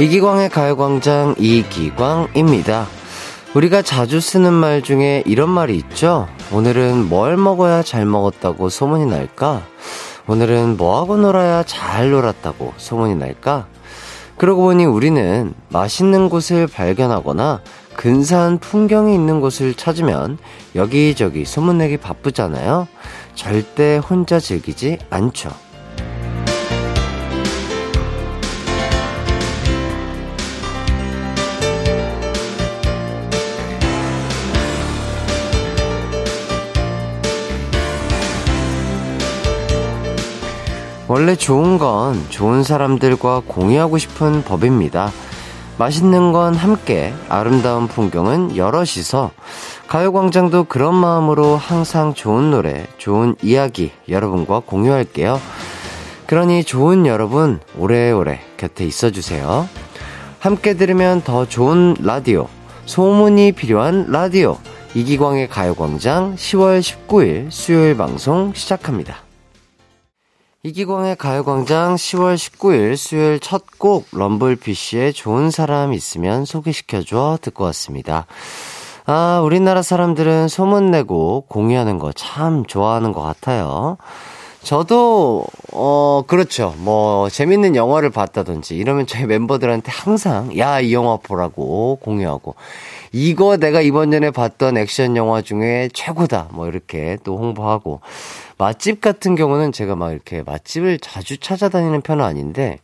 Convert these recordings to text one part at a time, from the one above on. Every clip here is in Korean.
이기광의 가요광장 이기광입니다. 우리가 자주 쓰는 말 중에 이런 말이 있죠? 오늘은 뭘 먹어야 잘 먹었다고 소문이 날까? 오늘은 뭐하고 놀아야 잘 놀았다고 소문이 날까? 그러고 보니 우리는 맛있는 곳을 발견하거나 근사한 풍경이 있는 곳을 찾으면 여기저기 소문내기 바쁘잖아요? 절대 혼자 즐기지 않죠. 원래 좋은 건 좋은 사람들과 공유하고 싶은 법입니다. 맛있는 건 함께, 아름다운 풍경은 여럿이서, 가요광장도 그런 마음으로 항상 좋은 노래, 좋은 이야기 여러분과 공유할게요. 그러니 좋은 여러분, 오래오래 곁에 있어 주세요. 함께 들으면 더 좋은 라디오, 소문이 필요한 라디오, 이기광의 가요광장 10월 19일 수요일 방송 시작합니다. 이기광의 가요광장 10월 19일 수요일 첫 곡 럼블피쉬의 좋은 사람 있으면 소개시켜줘 듣고 왔습니다. 아, 우리나라 사람들은 소문내고 공유하는 거 참 좋아하는 것 같아요. 저도, 어, 그렇죠. 뭐, 재밌는 영화를 봤다든지 이러면 저희 멤버들한테 항상, 야, 이 영화 보라고 공유하고, 이거 내가 이번 전에 봤던 액션 영화 중에 최고다. 뭐, 이렇게 또 홍보하고, 맛집 같은 경우는 제가 막 이렇게 맛집을 자주 찾아다니는 편은 아닌데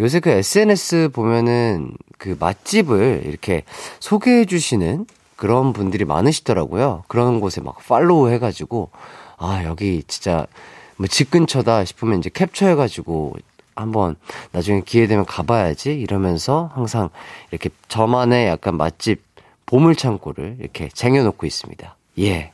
요새 그 SNS 보면은 그 맛집을 이렇게 소개해 주시는 그런 분들이 많으시더라고요. 그런 곳에 막 팔로우 해가지고 아 여기 진짜 뭐 집 근처다 싶으면 이제 캡처해가지고 한번 나중에 기회 되면 가봐야지 이러면서 항상 이렇게 저만의 약간 맛집 보물 창고를 이렇게 쟁여놓고 있습니다. 예.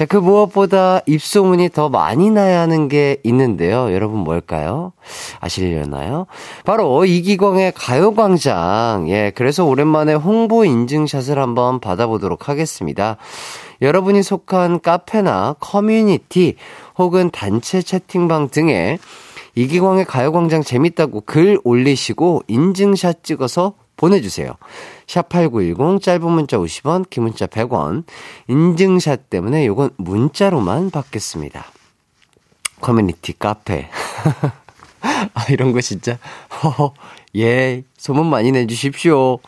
자, 그 무엇보다 입소문이 더 많이 나야 하는 게 있는데요. 여러분 뭘까요? 아시려나요? 바로 이기광의 가요광장. 예, 그래서 오랜만에 홍보 인증샷을 한번 받아보도록 하겠습니다. 여러분이 속한 카페나 커뮤니티 혹은 단체 채팅방 등에 이기광의 가요광장 재밌다고 글 올리시고 인증샷 찍어서 보내주세요. 샵8910 짧은 문자 50원, 긴 문자 100원. 인증샷 때문에 요건 문자로만 받겠습니다. 커뮤니티 카페. 아, 이런 거 진짜. 예, 소문 많이 내주십시오.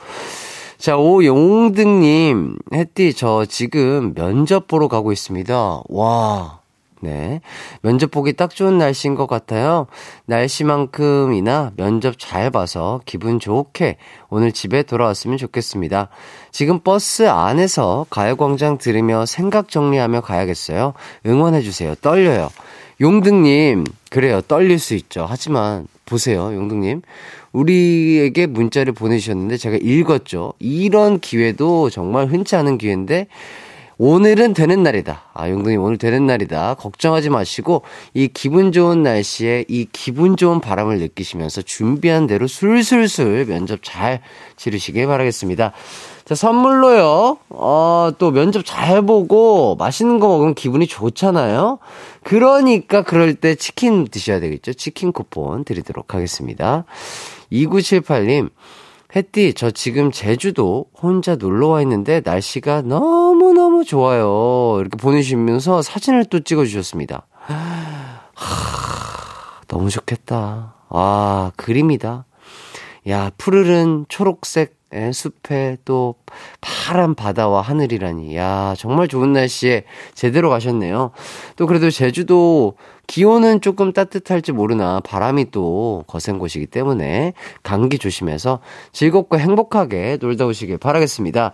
자, 오용등님, 햇띠, 저 지금 면접 보러 가고 있습니다. 와, 네. 면접 보기 딱 좋은 날씨인 것 같아요. 날씨만큼이나 면접 잘 봐서 기분 좋게 오늘 집에 돌아왔으면 좋겠습니다. 지금 버스 안에서 가요광장 들으며 생각 정리하며 가야겠어요. 응원해주세요. 떨려요. 용등님, 그래요. 떨릴 수 있죠. 하지만, 보세요. 용등님. 우리에게 문자를 보내주셨는데 제가 읽었죠. 이런 기회도 정말 흔치 않은 기회인데, 오늘은 되는 날이다. 아, 용동이 오늘 되는 날이다. 걱정하지 마시고, 이 기분 좋은 날씨에 이 기분 좋은 바람을 느끼시면서 준비한 대로 술술술 면접 잘 치르시길 바라겠습니다. 자, 선물로요, 어, 또 면접 잘 보고 맛있는 거 먹으면 기분이 좋잖아요? 그러니까 그럴 때 치킨 드셔야 되겠죠? 치킨 쿠폰 드리도록 하겠습니다. 2978님, 햇띠, 저 지금 제주도 혼자 놀러 와 있는데 날씨가 너무너무 좋아요. 이렇게 보내주시면서 사진을 또 찍어주셨습니다. 하, 너무 좋겠다. 아, 그림이다. 야, 푸르른 초록색 숲에 또 파란 바다와 하늘이라니. 야, 정말 좋은 날씨에 제대로 가셨네요. 또 그래도 제주도 기온은 조금 따뜻할지 모르나 바람이 또 거센 곳이기 때문에 감기 조심해서 즐겁고 행복하게 놀다 오시길 바라겠습니다.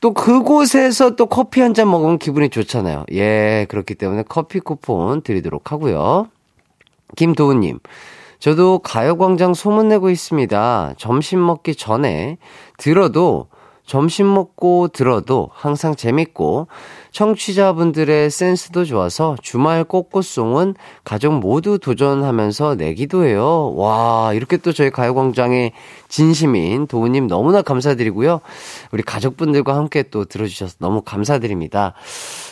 또 그곳에서 또 커피 한 잔 먹으면 기분이 좋잖아요. 예, 그렇기 때문에 커피 쿠폰 드리도록 하고요. 김도우님, 저도 가요광장 소문내고 있습니다. 점심 먹기 전에 들어도 점심 먹고 들어도 항상 재밌고 청취자분들의 센스도 좋아서 주말 꽃꽃송은 가족 모두 도전하면서 내기도 해요. 와, 이렇게 또 저희 가요광장의 진심인 도우님 너무나 감사드리고요. 우리 가족분들과 함께 또 들어주셔서 너무 감사드립니다.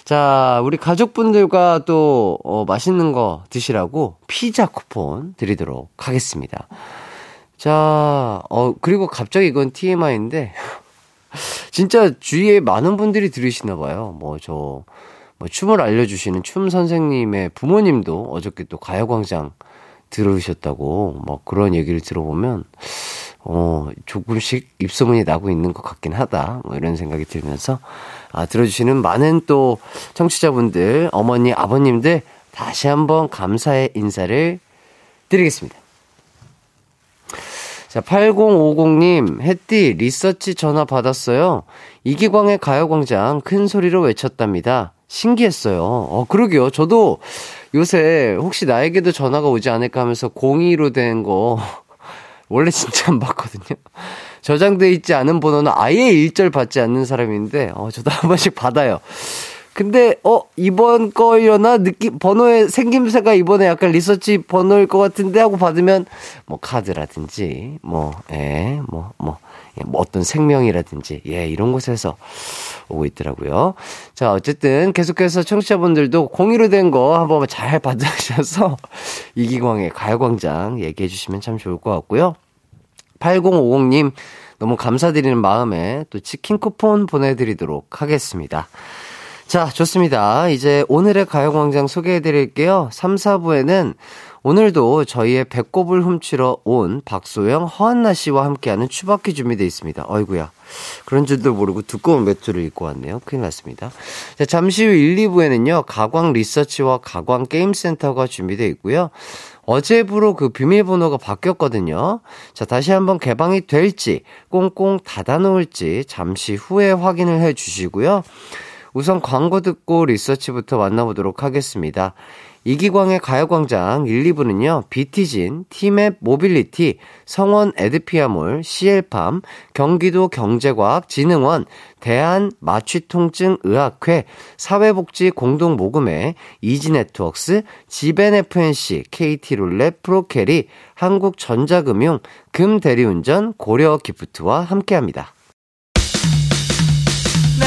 자, 우리 가족분들과 또, 어, 맛있는 거 드시라고 피자 쿠폰 드리도록 하겠습니다. 자, 어, 그리고 갑자기 이건 TMI인데, 진짜 주위에 많은 분들이 들으시나 봐요. 뭐, 저, 뭐, 춤을 알려주시는 춤 선생님의 부모님도 어저께 또 가요광장 들으셨다고, 뭐, 그런 얘기를 들어보면, 어, 조금씩 입소문이 나고 있는 것 같긴 하다. 뭐, 이런 생각이 들면서, 아, 들어주시는 많은 또 청취자분들, 어머니, 아버님들, 다시 한번 감사의 인사를 드리겠습니다. 자, 8050님, 햇띠, 리서치 전화 받았어요. 이기광의 가요광장 큰 소리로 외쳤답니다. 신기했어요. 어, 그러게요. 저도 요새 혹시 나에게도 전화가 오지 않을까 하면서 02로 된 거, 원래 진짜 안 받거든요. 저장돼 있지 않은 번호는 아예 일절 받지 않는 사람인데, 어, 저도 한 번씩 받아요. 근데 어 이번 거려나 느낌 번호의 생김새가 이번에 약간 리서치 번호일 것 같은데 하고 받으면 뭐 카드라든지 뭐예뭐뭐 뭐, 뭐, 예, 뭐 어떤 생명이라든지 예 이런 곳에서 오고 있더라고요. 자 어쨌든 계속해서 청취자분들도 공유로 된 거 한번 잘 받으셔서 이기광의 가요광장 얘기해 주시면 참 좋을 것 같고요. 8050님 너무 감사드리는 마음에 또 치킨 쿠폰 보내드리도록 하겠습니다. 자, 좋습니다. 이제 오늘의 가요광장 소개해 드릴게요. 3, 4부에는 오늘도 저희의 배꼽을 훔치러 온 박소영, 허한나 씨와 함께하는 추바퀴 준비되어 있습니다. 어이구야. 그런 줄도 모르고 두꺼운 매트를 입고 왔네요. 큰일 났습니다. 자, 잠시 후 1, 2부에는요, 가광 리서치와 가광 게임센터가 준비되어 있고요. 어제부로 그 비밀번호가 바뀌었거든요. 자, 다시 한번 개방이 될지, 꽁꽁 닫아놓을지 잠시 후에 확인을 해 주시고요. 우선 광고 듣고 리서치부터 만나보도록 하겠습니다. 이기광의 가요광장 1, 2부는요, 비티진, 티맵 모빌리티, 성원 에드피아몰, CL팜, 경기도 경제과학진흥원, 대한 마취통증의학회, 사회복지 공동모금회, 이지네트웍스, 지벤FNC, KT롤렛 프로캐리, 한국전자금융, 금대리운전, 고려기프트와 함께합니다.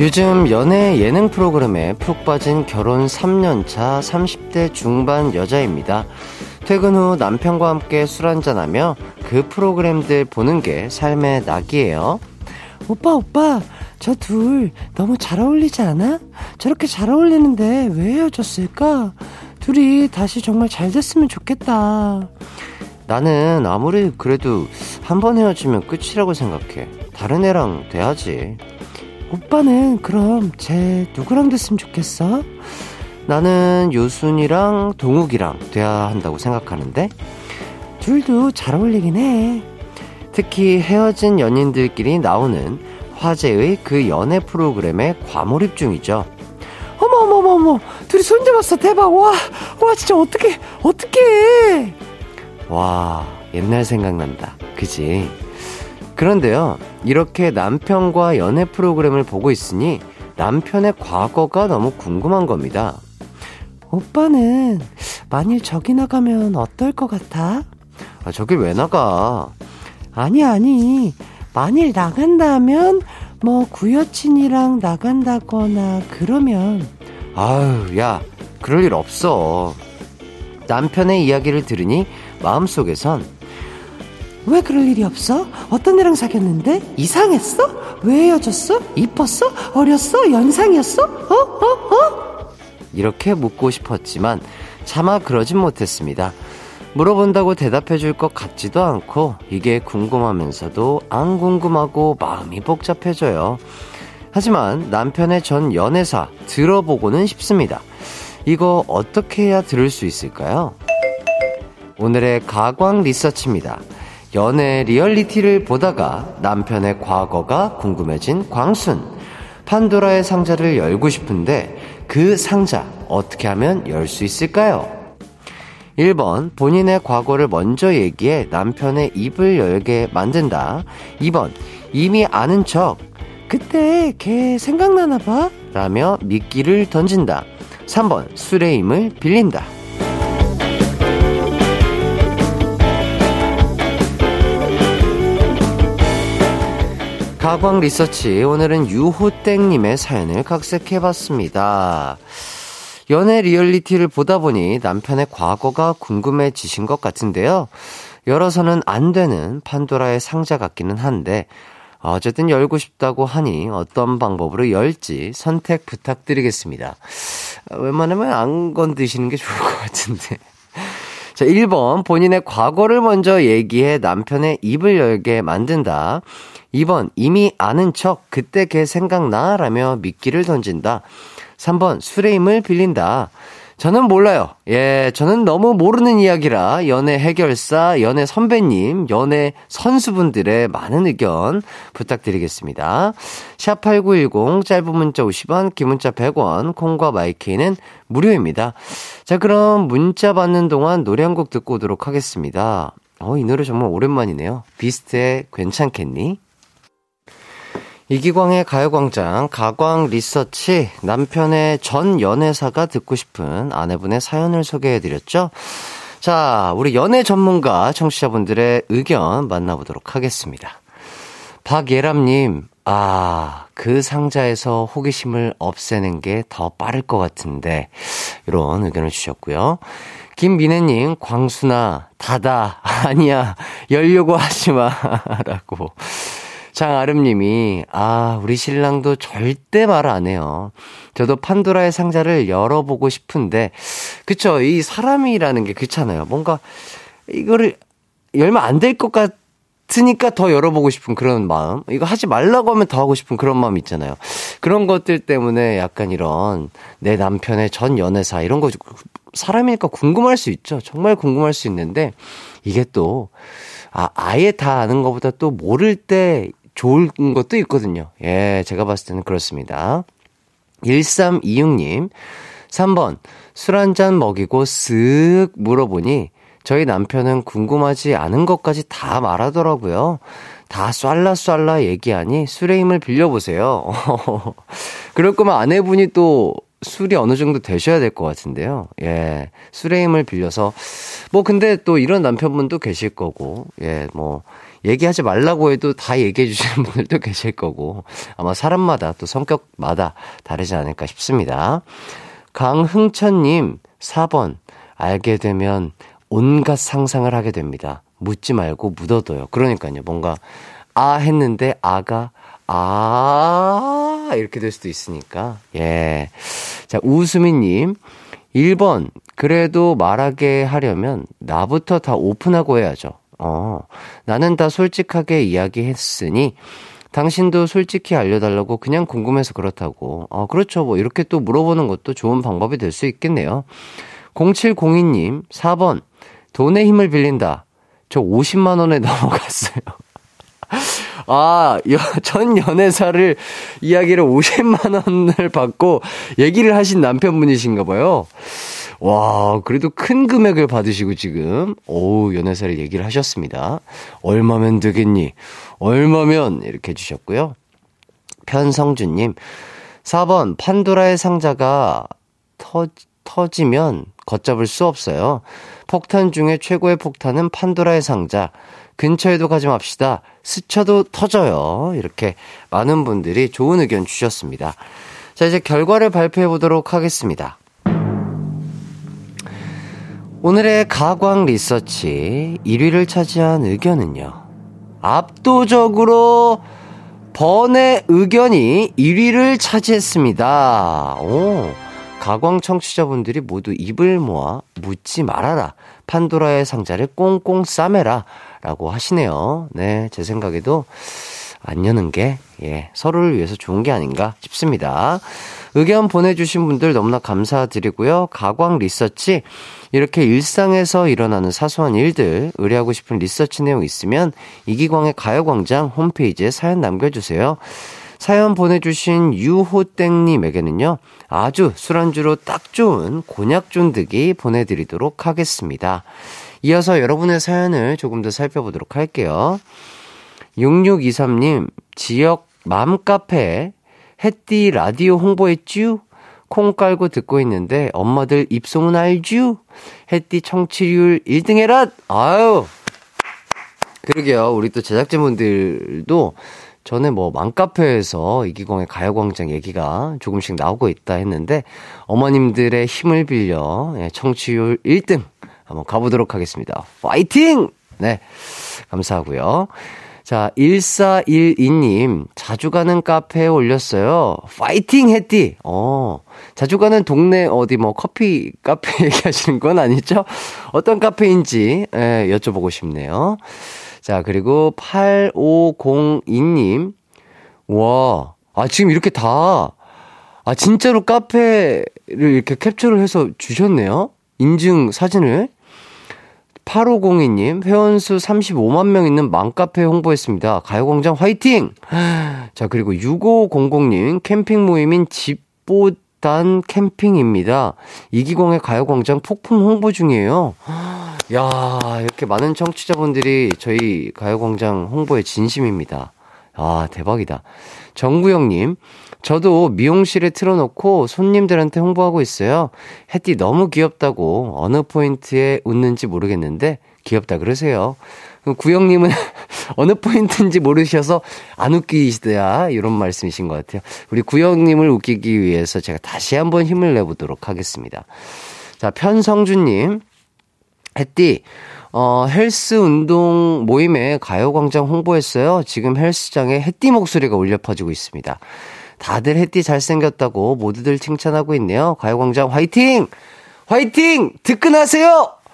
요즘 연애 예능 프로그램에 푹 빠진 결혼 3년차 30대 중반 여자입니다. 퇴근 후 남편과 함께 술 한잔하며 그 프로그램들 보는 게 삶의 낙이에요. 오빠, 오빠, 저 둘 너무 잘 어울리지 않아? 저렇게 잘 어울리는데 왜 헤어졌을까? 둘이 다시 정말 잘 됐으면 좋겠다. 나는 아무리 그래도 한 번 헤어지면 끝이라고 생각해. 다른 애랑 돼야지. 오빠는 그럼 쟤 누구랑 됐으면 좋겠어? 나는 요순이랑 동욱이랑 돼야 한다고 생각하는데 둘도 잘 어울리긴 해. 특히 헤어진 연인들끼리 나오는 화제의 그 연애 프로그램에 과몰입 중이죠. 어머 어머 어머 어머 둘이 손잡았어 대박 와와 진짜 어떻게 어떻게 와 옛날 생각난다 그지 그런데요, 이렇게 남편과 연애 프로그램을 보고 있으니 남편의 과거가 너무 궁금한 겁니다. 오빠는 만일 저기 나가면 어떨 것 같아? 아, 저기 왜 나가? 아니, 아니. 만일 나간다면, 뭐, 구여친이랑 나간다거나, 그러면. 아유, 야, 그럴 일 없어. 남편의 이야기를 들으니 마음속에선 왜 그럴 일이 없어? 어떤 애랑 사귀었는데? 이상했어? 왜 헤어졌어? 이뻤어? 어렸어? 연상이었어? 어? 어? 어? 이렇게 묻고 싶었지만 차마 그러진 못했습니다. 물어본다고 대답해 줄 것 같지도 않고 이게 궁금하면서도 안 궁금하고 마음이 복잡해져요. 하지만 남편의 전 연애사 들어보고는 싶습니다. 이거 어떻게 해야 들을 수 있을까요? 오늘의 가광 리서치입니다. 연애 리얼리티를 보다가 남편의 과거가 궁금해진 광순. 판도라의 상자를 열고 싶은데 그 상자 어떻게 하면 열 수 있을까요? 1번, 본인의 과거를 먼저 얘기해 남편의 입을 열게 만든다. 2번, 이미 아는 척, 그때 걔 생각나나 봐? 라며 미끼를 던진다. 3번, 술의 힘을 빌린다. 가광 리서치 오늘은 유호땡님의 사연을 각색해봤습니다. 연애 리얼리티를 보다 보니 남편의 과거가 궁금해지신 것 같은데요. 열어서는 안 되는 판도라의 상자 같기는 한데 어쨌든 열고 싶다고 하니 어떤 방법으로 열지 선택 부탁드리겠습니다. 웬만하면 안 건드시는 게 좋을 것 같은데. 자, 1번. 본인의 과거를 먼저 얘기해 남편의 입을 열게 만든다. 2번. 이미 아는 척, 그때 걔 생각나? 라며 미끼를 던진다. 3번. 술의 힘을 빌린다. 저는 몰라요. 예, 저는 너무 모르는 이야기라 연애 해결사, 연애 선배님, 연애 선수분들의 많은 의견 부탁드리겠습니다. 샵8910 짧은 문자 50원, 긴 문자 100원, 콩과 마이케이는 무료입니다. 자, 그럼 문자 받는 동안 노래 한 곡 듣고 오도록 하겠습니다. 어, 이 노래 정말 오랜만이네요. 비스트의 괜찮겠니? 이기광의 가요광장, 가광 리서치, 남편의 전 연애사가 듣고 싶은 아내분의 사연을 소개해드렸죠? 자, 우리 연애 전문가 청취자분들의 의견 만나보도록 하겠습니다. 박예람님, 아, 그 상자에서 호기심을 없애는 게 더 빠를 것 같은데, 이런 의견을 주셨고요. 김민혜님, 광순아, 닫아. 아니야, 열려고 하지 마. 라고. 장아름님이, 아, 우리 신랑도 절대 말 안 해요. 저도 판도라의 상자를 열어보고 싶은데, 그쵸. 이 사람이라는 게 그렇잖아요. 뭔가, 이거를 열면 안 될 것 같 으니까 더 열어보고 싶은 그런 마음. 이거 하지 말라고 하면 더 하고 싶은 그런 마음 있잖아요. 그런 것들 때문에 약간 이런 내 남편의 전 연애사 이런 거 사람이니까 궁금할 수 있죠. 정말 궁금할 수 있는데, 이게 또, 아, 아예 다 아는 것보다 또 모를 때 좋은 것도 있거든요. 예, 제가 봤을 때는 그렇습니다. 1326님, 3번, 술 한 잔 먹이고 쓱 물어보니 저희 남편은 궁금하지 않은 것까지 다 말하더라고요. 다 쏠라 쏠라 얘기하니 술의 힘을 빌려보세요. 그럴 거면 아내분이 또 술이 어느 정도 되셔야 될 것 같은데요. 예. 술의 힘을 빌려서. 뭐, 근데 또 이런 남편분도 계실 거고, 예, 뭐, 얘기하지 말라고 해도 다 얘기해 주시는 분들도 계실 거고 아마 사람마다 또 성격마다 다르지 않을까 싶습니다. 강흥천님 4번 알게 되면 온갖 상상을 하게 됩니다. 묻지 말고 묻어둬요. 그러니까요. 뭔가 아 했는데 아가 아 이렇게 될 수도 있으니까 예. 자 우수미님 1번 그래도 말하게 하려면 나부터 다 오픈하고 해야죠. 어, 나는 다 솔직하게 이야기했으니 당신도 솔직히 알려달라고 그냥 궁금해서 그렇다고. 어, 그렇죠. 뭐 이렇게 또 물어보는 것도 좋은 방법이 될 수 있겠네요. 0702님, 4번. 돈의 힘을 빌린다. 저 50만원에 넘어갔어요. 아, 전 연애사를 이야기를 50만원을 받고 얘기를 하신 남편분이신가 봐요. 와, 그래도 큰 금액을 받으시고 지금, 오, 연애사를 얘기를 하셨습니다. 얼마면 되겠니? 얼마면? 이렇게 해주셨고요. 편성주님, 4번, 판도라의 상자가 터, 터지면 걷잡을 수 없어요. 폭탄 중에 최고의 폭탄은 판도라의 상자. 근처에도 가지 맙시다. 스쳐도 터져요. 이렇게 많은 분들이 좋은 의견 주셨습니다. 자, 이제 결과를 발표해 보도록 하겠습니다. 오늘의 가광 리서치 1위를 차지한 의견은요. 압도적으로 번의 의견이 1위를 차지했습니다. 오, 가광 청취자분들이 모두 입을 모아 묻지 말아라. 판도라의 상자를 꽁꽁 싸매라. 라고 하시네요. 네, 제 생각에도 안 여는 게, 예, 서로를 위해서 좋은 게 아닌가 싶습니다. 의견 보내주신 분들 너무나 감사드리고요. 가광 리서치, 이렇게 일상에서 일어나는 사소한 일들, 의뢰하고 싶은 리서치 내용 있으면 이기광의 가요광장 홈페이지에 사연 남겨주세요. 사연 보내주신 유호땡님에게는요, 아주 술안주로 딱 좋은 곤약 쫀득이 보내드리도록 하겠습니다. 이어서 여러분의 사연을 조금 더 살펴보도록 할게요. 6623님, 지역 맘카페 햇띠 라디오 홍보했쥬? 콩 깔고 듣고 있는데 엄마들 입소문 알쥬? 햇띠 청취율 1등 해라! 아유! 그러게요. 우리 또 제작진분들도 전에 뭐 맘카페에서 이기광의 가요광장 얘기가 조금씩 나오고 있다 했는데 어머님들의 힘을 빌려 예, 청취율 1등 한번 가보도록 하겠습니다. 파이팅! 네. 감사하고요. 자, 1412님, 자주 가는 카페에 올렸어요. 파이팅 했디! 어, 자주 가는 동네 어디 뭐 커피 카페 얘기하시는 건 아니죠? 어떤 카페인지, 예, 여쭤보고 싶네요. 자, 그리고 8502님, 와, 아, 지금 이렇게 다, 아, 진짜로 카페를 이렇게 캡처를 해서 주셨네요? 인증 사진을. 8502님, 회원수 35만 명 있는 맘카페 홍보했습니다. 가요광장 화이팅! 자, 그리고 6500님, 캠핑 모임인 집보단 캠핑입니다. 이기광의 가요광장 폭풍 홍보 중이에요. 야 이렇게 많은 청취자분들이 저희 가요광장 홍보에 진심입니다. 아, 대박이다. 정구영님, 저도 미용실에 틀어놓고 손님들한테 홍보하고 있어요. 햇디 너무 귀엽다고 어느 포인트에 웃는지 모르겠는데 귀엽다 그러세요. 구영님은 어느 포인트인지 모르셔서 안 웃기시다 이런 말씀이신 것 같아요. 우리 구영님을 웃기기 위해서 제가 다시 한번 힘을 내보도록 하겠습니다. 자 편성준님, 햇디 어, 헬스 운동 모임에 가요광장 홍보했어요. 지금 헬스장에 햇디 목소리가 울려 퍼지고 있습니다. 다들 햇띠 잘생겼다고 모두들 칭찬하고 있네요. 가요광장 화이팅! 화이팅! 득근하세요!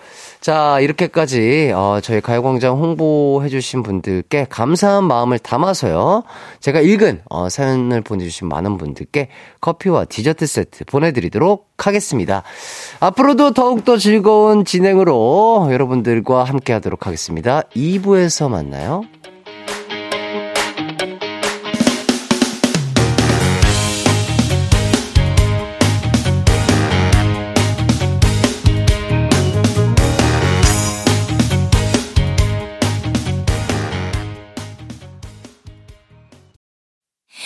자, 이렇게까지, 어, 저희 가요광장 홍보해주신 분들께 감사한 마음을 담아서요. 제가 읽은, 어, 사연을 보내주신 많은 분들께 커피와 디저트 세트 보내드리도록 하겠습니다. 앞으로도 더욱더 즐거운 진행으로 여러분들과 함께 하도록 하겠습니다. 2부에서 만나요.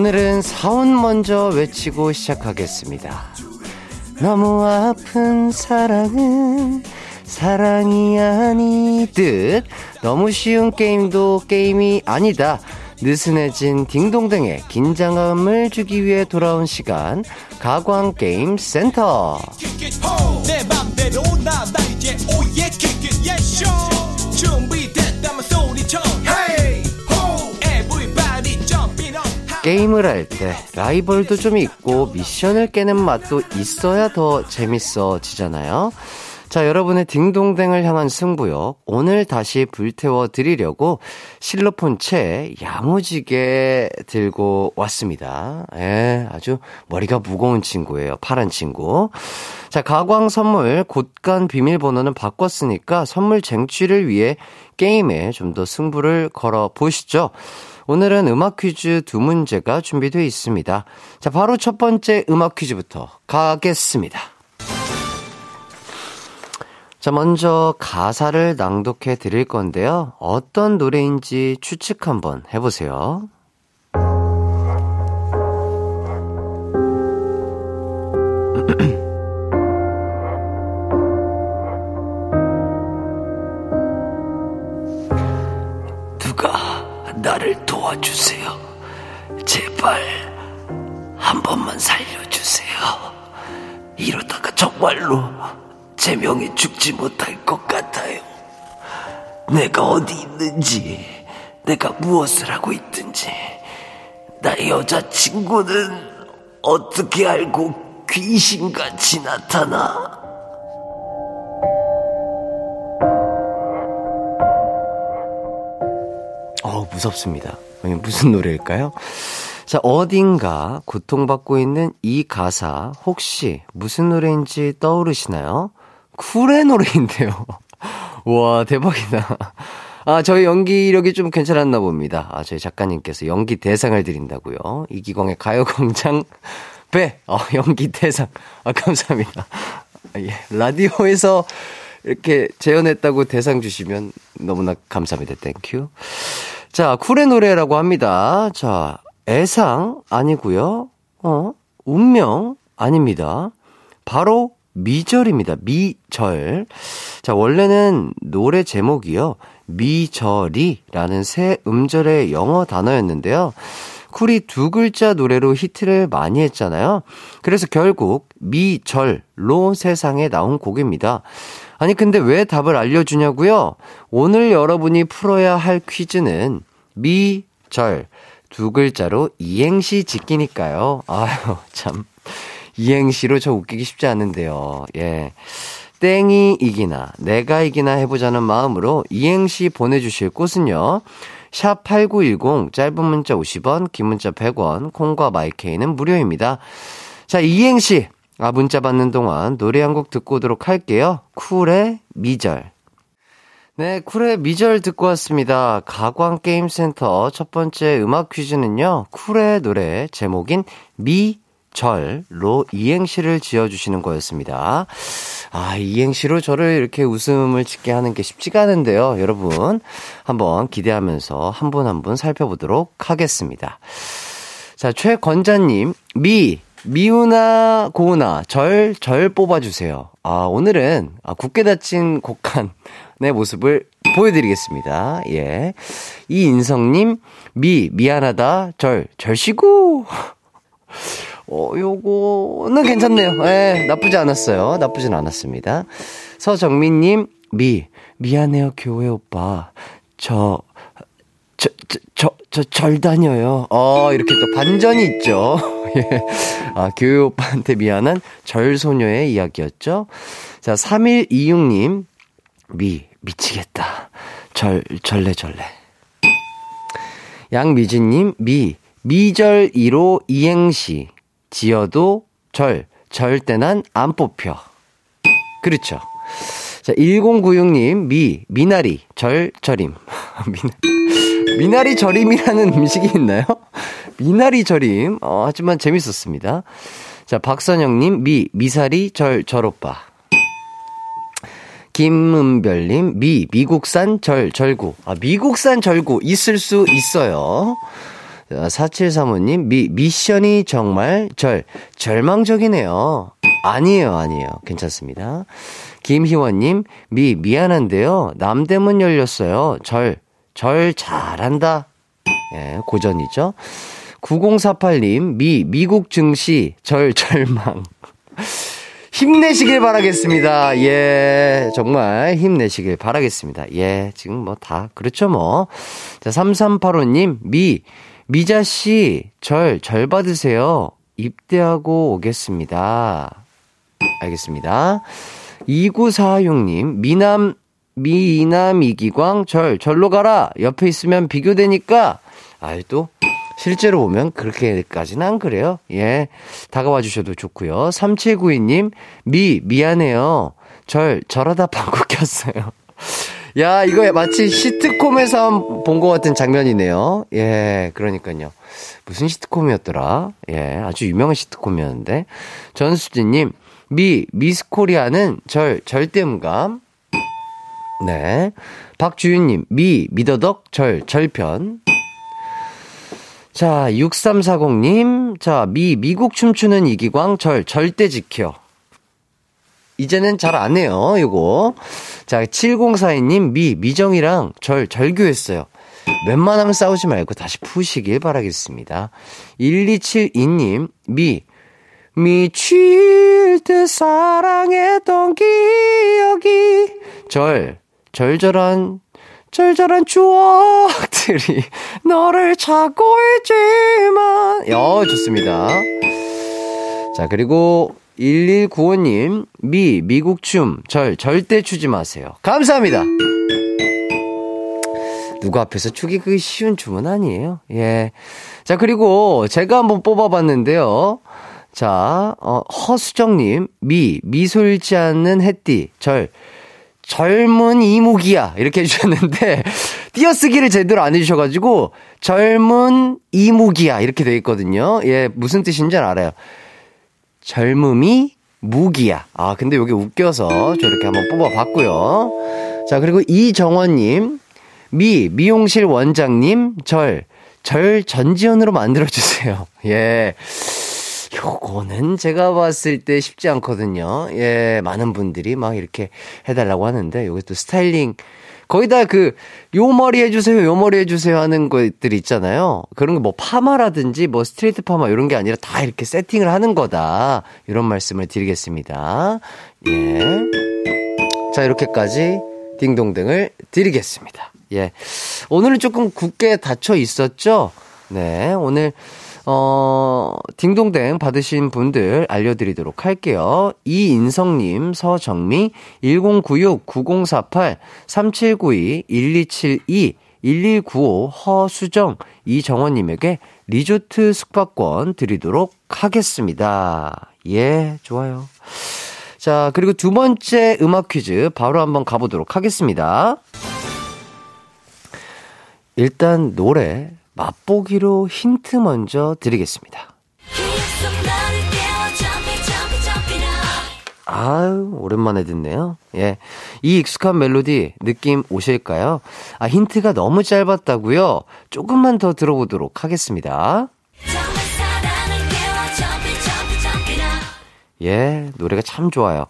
오늘은 사운 먼저 외치고 시작하겠습니다. 너무 아픈 사랑은 사랑이 아니듯 너무 쉬운 게임도 게임이 아니다. 느슨해진 딩동댕에 긴장감을 주기 위해 돌아온 시간 가광 게임 센터. 게임을 할 때 라이벌도 좀 있고 미션을 깨는 맛도 있어야 더 재밌어지잖아요. 자, 여러분의 딩동댕을 향한 승부요. 오늘 다시 불태워 드리려고 실로폰 채 야무지게 들고 왔습니다. 예, 아주 머리가 무거운 친구예요. 파란 친구. 자, 가광 선물 곳간 비밀번호는 바꿨으니까 선물 쟁취를 위해 게임에 좀 더 승부를 걸어 보시죠. 오늘은 음악 퀴즈 두 문제가 준비되어 있습니다. 자, 바로 첫 번째 음악 퀴즈부터 가겠습니다. 자, 먼저 가사를 낭독해 드릴 건데요. 어떤 노래인지 추측 한번 해보세요. 도와주세요. 제발 한 번만 살려주세요. 이러다가 정말로 제 명이 죽지 못할 것 같아요. 내가 어디 있는지, 내가 무엇을 하고 있든지, 나의 여자친구는 어떻게 알고 귀신같이 나타나? 어, 무섭습니다. 무슨 노래일까요? 자, 어딘가 고통받고 있는 이 가사 혹시 무슨 노래인지 떠오르시나요? 쿨의 노래인데요. 와, 대박이다. 아, 저희 연기력이 좀 괜찮았나 봅니다. 아, 저희 작가님께서 연기 대상을 드린다고요. 이기광의 가요광장 배, 어, 연기 대상. 아, 감사합니다. 아, 예. 라디오에서 이렇게 재연했다고 대상 주시면 너무나 감사합니다. Thank you. 자, 쿨의 노래라고 합니다. 자, 애상 아니고요. 어, 운명 아닙니다. 바로 미절입니다. 미절. 자, 원래는 노래 제목이요. 미절이라는 세 음절의 영어 단어였는데요. 쿨이 두 글자 노래로 히트를 많이 했잖아요. 그래서 결국 미절로 세상에 나온 곡입니다. 아니, 근데 왜 답을 알려주냐고요? 오늘 여러분이 풀어야 할 퀴즈는 미 절 두 글자로 이행시 짓기니까요. 아유, 참. 이행시로 저 웃기기 쉽지 않은데요. 예. 땡이 이기나, 내가 이기나 해보자는 마음으로 이행시 보내주실 곳은요. 샵 8910, 짧은 문자 50원, 긴 문자 100원, 콩과 마이케이는 무료입니다. 자, 이행시. 아, 문자 받는 동안 노래 한 곡 듣고 오도록 할게요. 쿨의 미절. 네, 쿨의 미절 듣고 왔습니다. 가광게임센터 첫 번째 음악 퀴즈는요, 쿨의 노래 제목인 미, 절로 이행시를 지어주시는 거였습니다. 아, 이행시로 저를 이렇게 웃음을 짓게 하는 게 쉽지가 않은데요. 여러분, 한번 기대하면서 한 분 한분 살펴보도록 하겠습니다. 자, 최건자님, 미, 미우나 고우나 절, 절 뽑아주세요. 아, 오늘은 아, 굳게 닫힌 곡간의 모습을 보여드리겠습니다. 예. 이인성님, 미, 미안하다, 절, 절시고. 어, 요거는 괜찮네요. 예, 나쁘지 않았어요. 나쁘진 않았습니다. 서정민님, 미, 미안해요, 교회 오빠. 저, 저, 저, 저, 저, 절 다녀요. 어, 이렇게 또 반전이 있죠. 예. 아, 교회 오빠한테 미안한 절소녀의 이야기였죠. 자, 3126님, 미, 미치겠다. 절, 절레, 절레. 양미진님, 미, 미절 1호 이행시. 지어도 절, 절대 난 안 뽑혀. 그렇죠. 자, 1096님, 미, 미나리, 절, 절임. 미나, 미나리 절임이라는 음식이 있나요? 미나리 절임. 어, 하지만 재밌었습니다. 자, 박선영님, 미, 미사리, 절, 절오빠. 김은별님, 미, 미국산 절, 절구. 아, 미국산 절구 있을 수 있어요. 4735님, 미, 미션이 정말 절, 절망적이네요. 아니에요, 아니에요. 괜찮습니다. 김희원님, 미, 미안한데요. 남대문 열렸어요. 절, 절 잘한다. 예, 고전이죠. 9048님, 미, 미국 증시, 절, 절망. 힘내시길 바라겠습니다. 예, 정말 힘내시길 바라겠습니다. 예, 지금 뭐 다, 그렇죠 뭐. 자, 3385님, 미, 미자 씨, 절, 절 받으세요. 입대하고 오겠습니다. 알겠습니다. 2946님, 미남, 미남 이기광, 절, 절로 가라. 옆에 있으면 비교되니까. 아이, 또, 실제로 보면 그렇게까지는 안 그래요. 예. 다가와 주셔도 좋고요. 3792님, 미, 미안해요. 절, 저러다 방구 꼈어요. 야, 이거 마치 시트콤에서 본 것 같은 장면이네요. 예, 그러니까요. 무슨 시트콤이었더라? 예, 아주 유명한 시트콤이었는데. 전수진님, 미, 미스 코리아는 절, 절대음감. 네. 박주윤님, 미, 미더덕, 절, 절편. 자, 6340님, 자, 미, 미국 춤추는 이기광, 절, 절대 지켜. 이제는 잘 안 해요, 이거. 자, 7042님, 미, 미정이랑 절, 절교했어요. 웬만하면 싸우지 말고 다시 푸시길 바라겠습니다. 1272님, 미, 미칠 듯 사랑했던 기억이 절, 절절한, 절절한 추억들이 너를 찾고 있지만. 여, 좋습니다. 자, 그리고 1195님, 미, 미국 춤, 절, 절대 추지 마세요. 감사합니다. 누구 앞에서 추기 그 쉬운 춤은 아니에요. 예. 자, 그리고 제가 한번 뽑아봤는데요. 자, 어, 허수정님, 미, 미소 잃지 않는 햇띠, 절, 젊은 이무기야. 이렇게 해주셨는데, 띄어쓰기를 제대로 안 해주셔가지고, 젊은 이무기야. 이렇게 돼 있거든요. 예, 무슨 뜻인지 알아요. 젊음이 무기야. 아, 근데 여기 웃겨서 저렇게 한번 뽑아봤고요. 자, 그리고 이정원님, 미, 미용실 원장님, 절, 절 전지현으로 만들어주세요. 예. 요거는 제가 봤을 때 쉽지 않거든요. 예, 많은 분들이 막 이렇게 해달라고 하는데, 요게 또 스타일링, 거의 다 그, 요 머리 해주세요, 요 머리 해주세요 하는 것들 있잖아요. 그런 게뭐 파마라든지 뭐 스트레이트 파마 이런 게 아니라 다 이렇게 세팅을 하는 거다. 이런 말씀을 드리겠습니다. 예. 자, 이렇게까지 딩동댕을 드리겠습니다. 예. 오늘은 조금 굳게 닫혀 있었죠? 네. 오늘, 어, 딩동댕 받으신 분들 알려드리도록 할게요. 이인성님, 서정미, 1096-9048, 3792, 1272, 1195 허수정, 이정원님에게 리조트 숙박권 드리도록 하겠습니다. 예, 좋아요. 자, 그리고 두 번째 음악 퀴즈 바로 한번 가보도록 하겠습니다. 일단 노래 맛보기로 힌트 먼저 드리겠습니다. 아유, 오랜만에 듣네요. 예. 이 익숙한 멜로디 느낌 오실까요? 아, 힌트가 너무 짧았다고요? 조금만 더 들어보도록 하겠습니다. 예, 노래가 참 좋아요.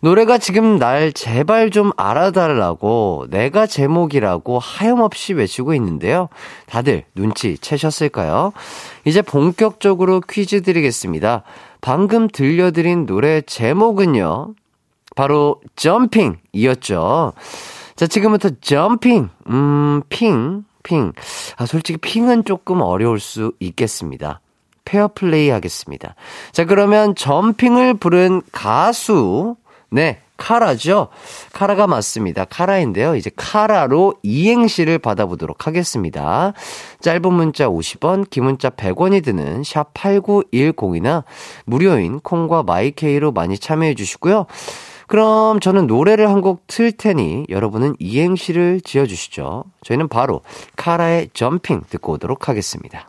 노래가 지금 날 제발 좀 알아달라고 내가 제목이라고 하염없이 외치고 있는데요. 다들 눈치 채셨을까요? 이제 본격적으로 퀴즈 드리겠습니다. 방금 들려드린 노래 제목은요. 바로 Jumping이었죠. 자, 지금부터 Jumping, 음, 핑, 핑. 아, 솔직히 핑은 조금 어려울 수 있겠습니다. 페어플레이 하겠습니다. 자, 그러면 Jumping을 부른 가수, 네, 카라죠? 카라가 맞습니다. 카라인데요. 이제 카라로 이행시를 받아보도록 하겠습니다. 짧은 문자 50원, 긴 문자 100원이 드는 샵 8910이나 무료인 콩과 마이케이로 많이 참여해 주시고요. 그럼 저는 노래를 한 곡 틀 테니 여러분은 이행시를 지어 주시죠. 저희는 바로 카라의 점핑 듣고 오도록 하겠습니다.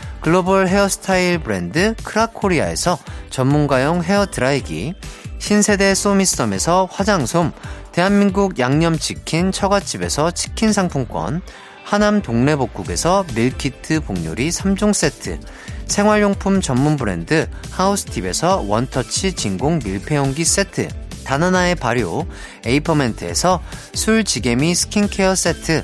글로벌 헤어스타일 브랜드 크라코리아에서 전문가용 헤어 드라이기, 신세대 소미썸에서 화장솜, 대한민국 양념치킨 처갓집에서 치킨 상품권, 하남 동래복국에서 밀키트 복요리 3종 세트, 생활용품 전문 브랜드 하우스팁에서 원터치 진공 밀폐용기 세트, 다나나의 발효 에이퍼멘트에서 술지개미 스킨케어 세트,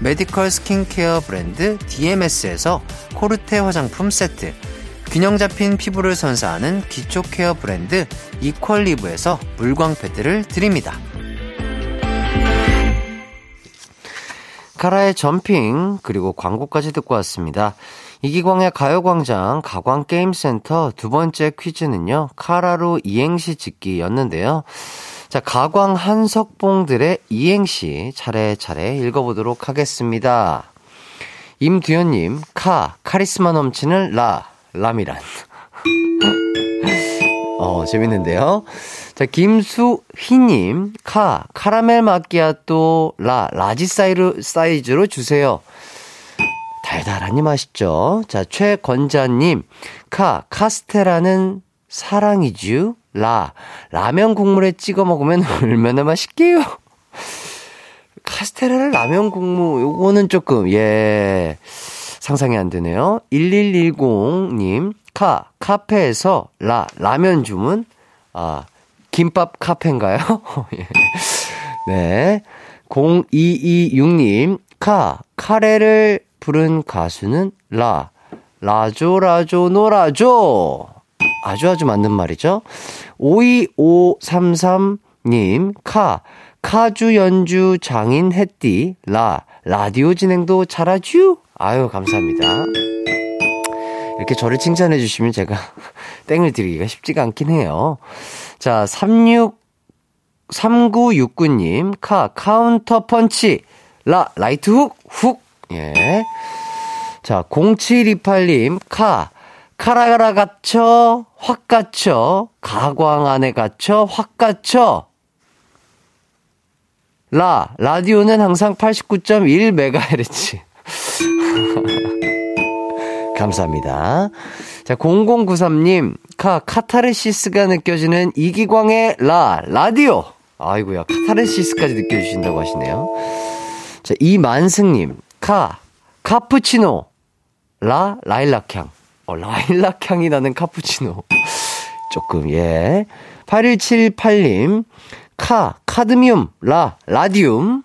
메디컬 스킨케어 브랜드 DMS에서 코르테 화장품 세트, 균형 잡힌 피부를 선사하는 기초 care 브랜드 이퀄리브에서 물광 패드를 드립니다. 카라의 점핑 그리고 광고까지 듣고 왔습니다. 이기광의 가요광장 가광게임센터 두 번째 퀴즈는요, 카라로 이행시 짓기였는데요. 자, 가광 한석봉들의 이행시 차례차례 읽어보도록 하겠습니다. 임두현님, 카, 카리스마 넘치는 라, 라미란. 어, 재밌는데요. 자, 김수희님, 카, 카라멜 마끼아또, 라, 라지 사이로, 사이즈로 주세요. 달달하니 맛있죠? 자, 최건자님, 카, 카스테라는 사랑이쥬? 라, 라면 국물에 찍어 먹으면 얼마나 맛있게요? 카스테라를 라면 국물, 요거는 조금, 예, 상상이 안 되네요. 1110님, 카, 카페에서 라, 라면 주문, 아, 김밥 카페인가요? 예. 네. 0226님, 카, 카레를 부른 가수는 라, 라조, 라조, 노라조. 아주 아주 맞는 말이죠. 52533님, 카, 카주 연주 장인 햇띠, 라, 라디오 진행도 잘하쥬? 아유, 감사합니다. 이렇게 저를 칭찬해 주시면 제가 땡을 드리기가 쉽지가 않긴 해요. 자, 36, 3969님, 카, 카운터 펀치, 라, 라이트 훅, 훅, 예. 자, 0728님, 카, 카라가라 갇혀, 확 갇혀, 가광 안에 갇혀, 확 갇혀. 라, 라디오는 항상 89.1MHz. 감사합니다. 자, 0093님, 카, 카타르시스가 느껴지는 이기광의 라, 라디오. 아이고야, 카타르시스까지 느껴주신다고 하시네요. 자, 이만승님, 카, 카푸치노, 라, 라일락향. 어, 라일락 향이 나는 카푸치노. 조금, 예. 8178님, 카, 카드뮴, 라, 라디움.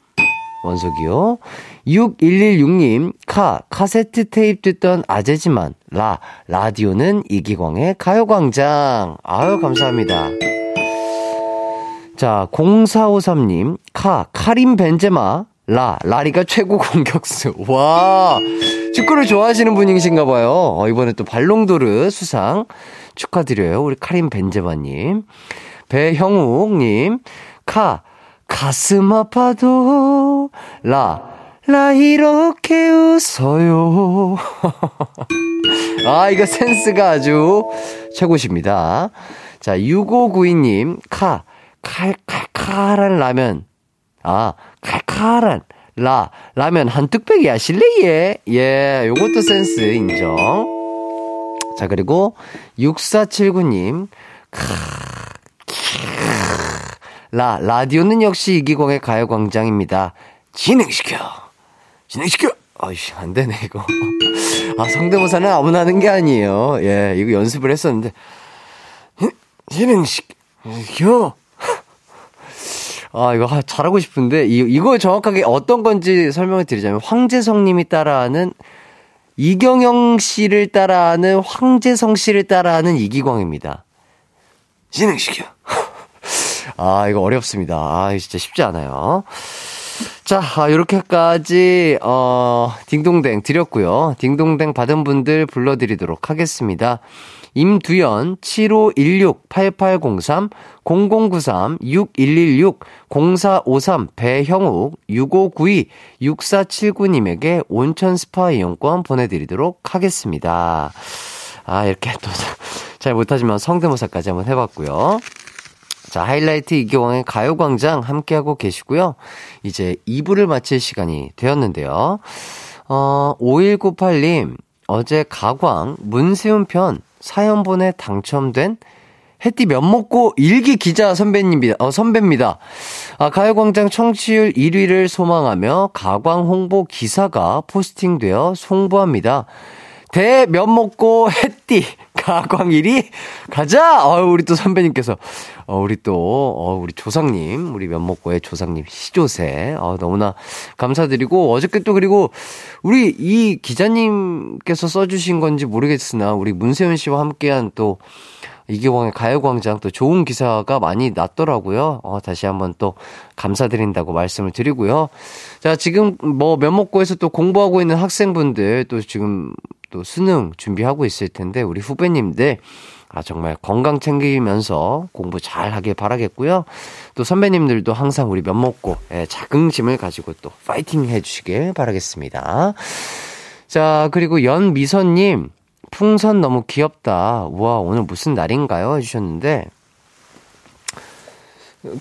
원석이요. 6116님, 카, 카세트 테이프 듣던 아재지만, 라, 라디오는 이기광의 가요광장. 아유, 감사합니다. 자, 0453님, 카, 카림 벤제마, 라, 라리가 최고 공격수. 와, 축구를 좋아하시는 분이신가 봐요. 어, 이번에 또 발롱도르 수상 축하드려요. 우리 카림 벤제마님. 배형욱님, 카, 가슴 아파도, 라, 라, 이렇게 웃어요. 아, 이거 센스가 아주 최고십니다. 자, 6592님, 카, 칼칼칼한 라면. 아, 칼칼한 라 라면 한 뚝배기 하실래 예? 예, 요것도 센스 인정. 자, 그리고 6479님. 라 라디오는 역시 이기광의 가요 광장입니다. 진행시켜. 진행시켜. 아이씨, 안 되네, 이거. 아, 성대모사는 아무나 하는 게 아니에요. 예, 이거 연습을 했었는데. 진행시켜. 아, 이거 잘하고 싶은데, 이, 이거 정확하게 어떤 건지 설명을 드리자면, 황재성 님이 따라하는, 이경영 씨를 따라하는, 황재성 씨를 따라하는 이기광입니다. 진행시켜. 아, 이거 어렵습니다. 아, 진짜 쉽지 않아요. 자, 아, 요렇게까지, 어, 딩동댕 드렸고요. 딩동댕 받은 분들 불러드리도록 하겠습니다. 임두연 7516-8803 0093 6116 0453 배형욱 6592 6479님에게 온천 스파 이용권 보내드리도록 하겠습니다. 아 이렇게 또 잘 못하지만 성대모사까지 한번 해봤고요. 자, 하이라이트 이기광의 가요광장 함께하고 계시고요. 이제 2부를 마칠 시간이 되었는데요. 어, 5198님, 어제 가광 문세훈 편 사연 보내 당첨된 해띠 면 먹고 일기 기자 선배님입니다. 어, 선배입니다. 아, 가요광장 청취율 1위를 소망하며 가광 홍보 기사가 포스팅되어 송부합니다. 대면 먹고 해띠 가광 1위 가자! 어, 우리 또 선배님께서 어, 우리 또 어, 우리 조상님, 우리 면 먹고의 조상님 시조새 어, 너무나 감사드리고 어저께 또 그리고 우리 이 기자님께서 써주신 건지 모르겠으나 우리 문세윤 씨와 함께한 또 이기광의 가요광장 또 좋은 기사가 많이 났더라고요. 어, 다시 한번 또 감사드린다고 말씀을 드리고요. 자, 지금 뭐 면목고에서 또 공부하고 있는 학생분들 또 지금 또 수능 준비하고 있을 텐데 우리 후배님들 아, 정말 건강 챙기면서 공부 잘 하길 바라겠고요. 또 선배님들도 항상 우리 면목고 예, 자긍심을 가지고 또 파이팅 해주시길 바라겠습니다. 자, 그리고 연미선님, 풍선 너무 귀엽다. 우와, 오늘 무슨 날인가요? 해주셨는데,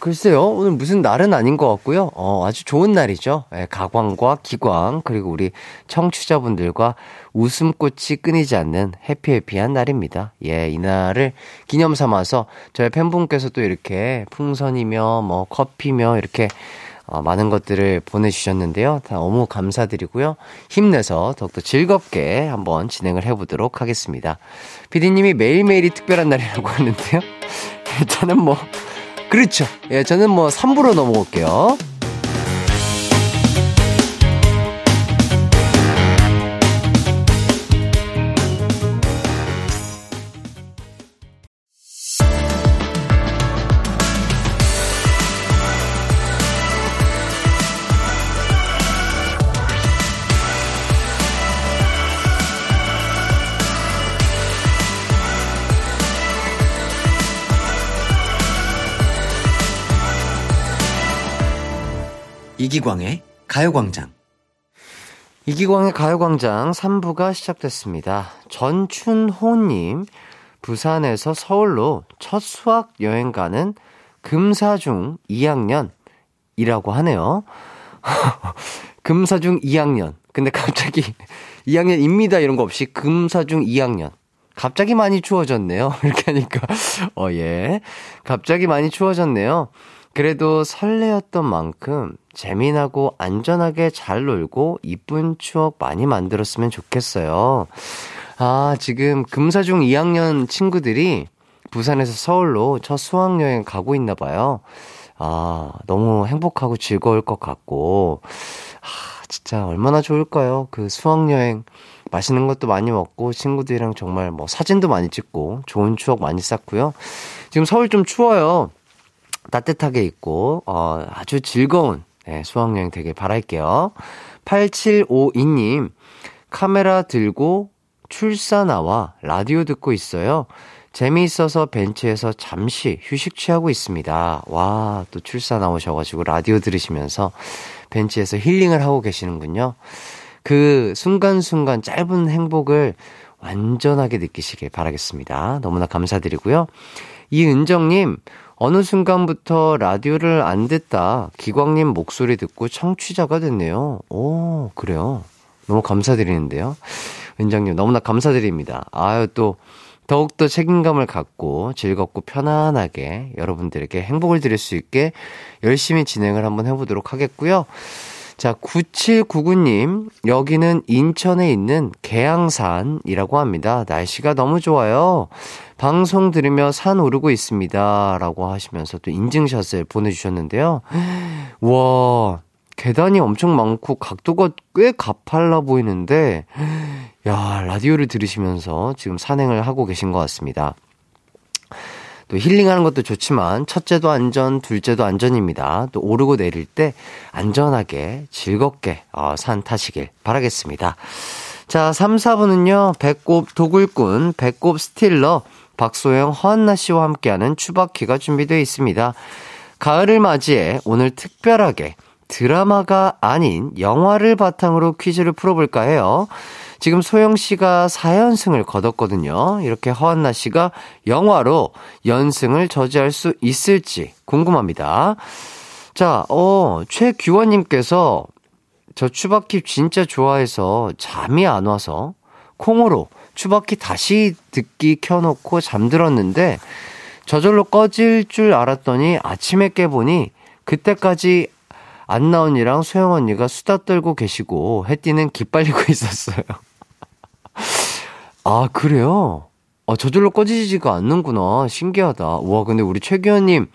글쎄요, 오늘 무슨 날은 아닌 것 같고요. 어, 아주 좋은 날이죠. 예, 가광과 기광, 그리고 우리 청취자분들과 웃음꽃이 끊이지 않는 해피해피한 날입니다. 예, 이 날을 기념 삼아서 저희 팬분께서 또 이렇게 풍선이며 뭐 커피며 이렇게 어, 많은 것들을 보내주셨는데요. 다 너무 감사드리고요. 힘내서 더욱더 즐겁게 한번 진행을 해보도록 하겠습니다. 피디님이 매일매일이 특별한 날이라고 하는데요. 저는 뭐, 그렇죠. 예, 저는 뭐 3부로 넘어올게요. 이기광의 가요광장. 이기광의 가요광장 3부가 시작됐습니다. 전춘호님, 부산에서 서울로 첫 수학 여행 가는 금사중 2학년이라고 하네요. 금사중 2학년. 근데 갑자기 2학년입니다 이런 거 없이 금사중 2학년. 갑자기 많이 추워졌네요. 이렇게 하니까. 어, 예. 갑자기 많이 추워졌네요. 그래도 설레었던 만큼 재미나고 안전하게 잘 놀고 이쁜 추억 많이 만들었으면 좋겠어요. 아, 지금 금사중 2학년 친구들이 부산에서 서울로 첫 수학여행 가고 있나 봐요. 아, 너무 행복하고 즐거울 것 같고, 아, 진짜 얼마나 좋을까요? 그 수학여행. 맛있는 것도 많이 먹고, 친구들이랑 정말 뭐 사진도 많이 찍고, 좋은 추억 많이 쌓고요. 지금 서울 좀 추워요. 따뜻하게 입고, 어, 아주 즐거운 네, 수학여행 되게 바랄게요. 8752님, 카메라 들고 출사 나와 라디오 듣고 있어요. 재미있어서 벤치에서 잠시 휴식 취하고 있습니다. 와, 또 출사 나오셔가지고 라디오 들으시면서 벤치에서 힐링을 하고 계시는군요. 그 순간순간 짧은 행복을 완전하게 느끼시길 바라겠습니다. 너무나 감사드리고요. 이은정님, 어느 순간부터 라디오를 안 듣다 기광님 목소리 듣고 청취자가 됐네요. 오, 그래요. 너무 감사드리는데요. 은장님 너무나 감사드립니다. 아유, 또, 더욱더 책임감을 갖고 즐겁고 편안하게 여러분들에게 행복을 드릴 수 있게 열심히 진행을 한번 해보도록 하겠고요. 자, 9799님, 여기는 인천에 있는 계양산이라고 합니다. 날씨가 너무 좋아요. 방송 들으며 산 오르고 있습니다. 라고 하시면서 또 인증샷을 보내주셨는데요. 와, 계단이 엄청 많고 각도가 꽤 가팔라 보이는데, 야, 라디오를 들으시면서 지금 산행을 하고 계신 것 같습니다. 또 힐링하는 것도 좋지만 첫째도 안전, 둘째도 안전입니다. 또 오르고 내릴 때 안전하게 즐겁게 어, 산 타시길 바라겠습니다. 자, 3, 4분은요. 배꼽 도굴꾼, 배꼽 스틸러 박소영, 허한나 씨와 함께하는 추바키가 준비되어 있습니다. 가을을 맞이해 오늘 특별하게 드라마가 아닌 영화를 바탕으로 퀴즈를 풀어볼까 해요. 지금 소영 씨가 4연승을 거뒀거든요. 이렇게 허한나 씨가 영화로 연승을 저지할 수 있을지 궁금합니다. 자, 어, 최규원님께서 저 추바키 진짜 좋아해서 잠이 안 와서 콩으로 추바키 다시 듣기 켜놓고 잠들었는데 저절로 꺼질 줄 알았더니 아침에 깨보니 그때까지 안나 언니랑 소영 언니가 수다 떨고 계시고 해띠는 기빨리고 있었어요. 아, 그래요? 아, 저절로 꺼지지가 않는구나. 신기하다. 와, 근데 우리 최규현님,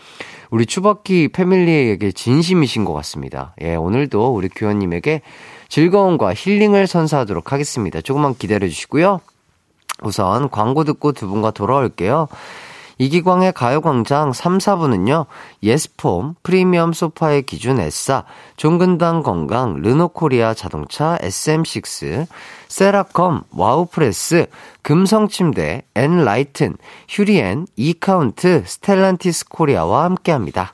우리 추바키 패밀리에게 진심이신 것 같습니다. 예, 오늘도 우리 규현님에게 즐거움과 힐링을 선사하도록 하겠습니다. 조금만 기다려 주시고요. 우선 광고 듣고 두 분과 돌아올게요. 이기광의 가요광장 3, 4부는요, 예스폼, 프리미엄 소파의 기준 에싸, 종근당 건강, 르노코리아 자동차, SM6, 세라컴, 와우프레스, 금성침대, 엔라이튼, 휴리엔, 이카운트, 스텔란티스 코리아와 함께 합니다.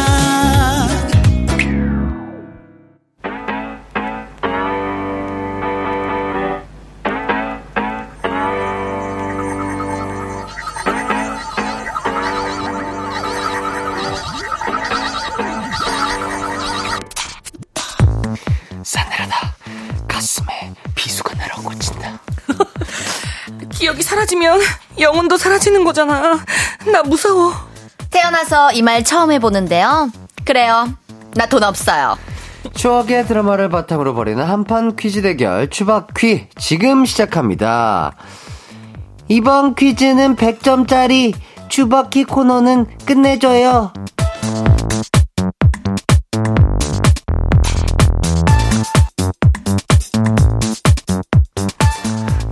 기억이 사라지면 영혼도 사라지는 거잖아. 나 무서워. 태어나서 이 말 처음 해보는데요. 그래요. 나 돈 없어요. 추억의 드라마를 바탕으로 벌이는 한판 퀴즈 대결 추박퀴 지금 시작합니다. 이번 퀴즈는 100점짜리 추박퀴 코너는 끝내줘요.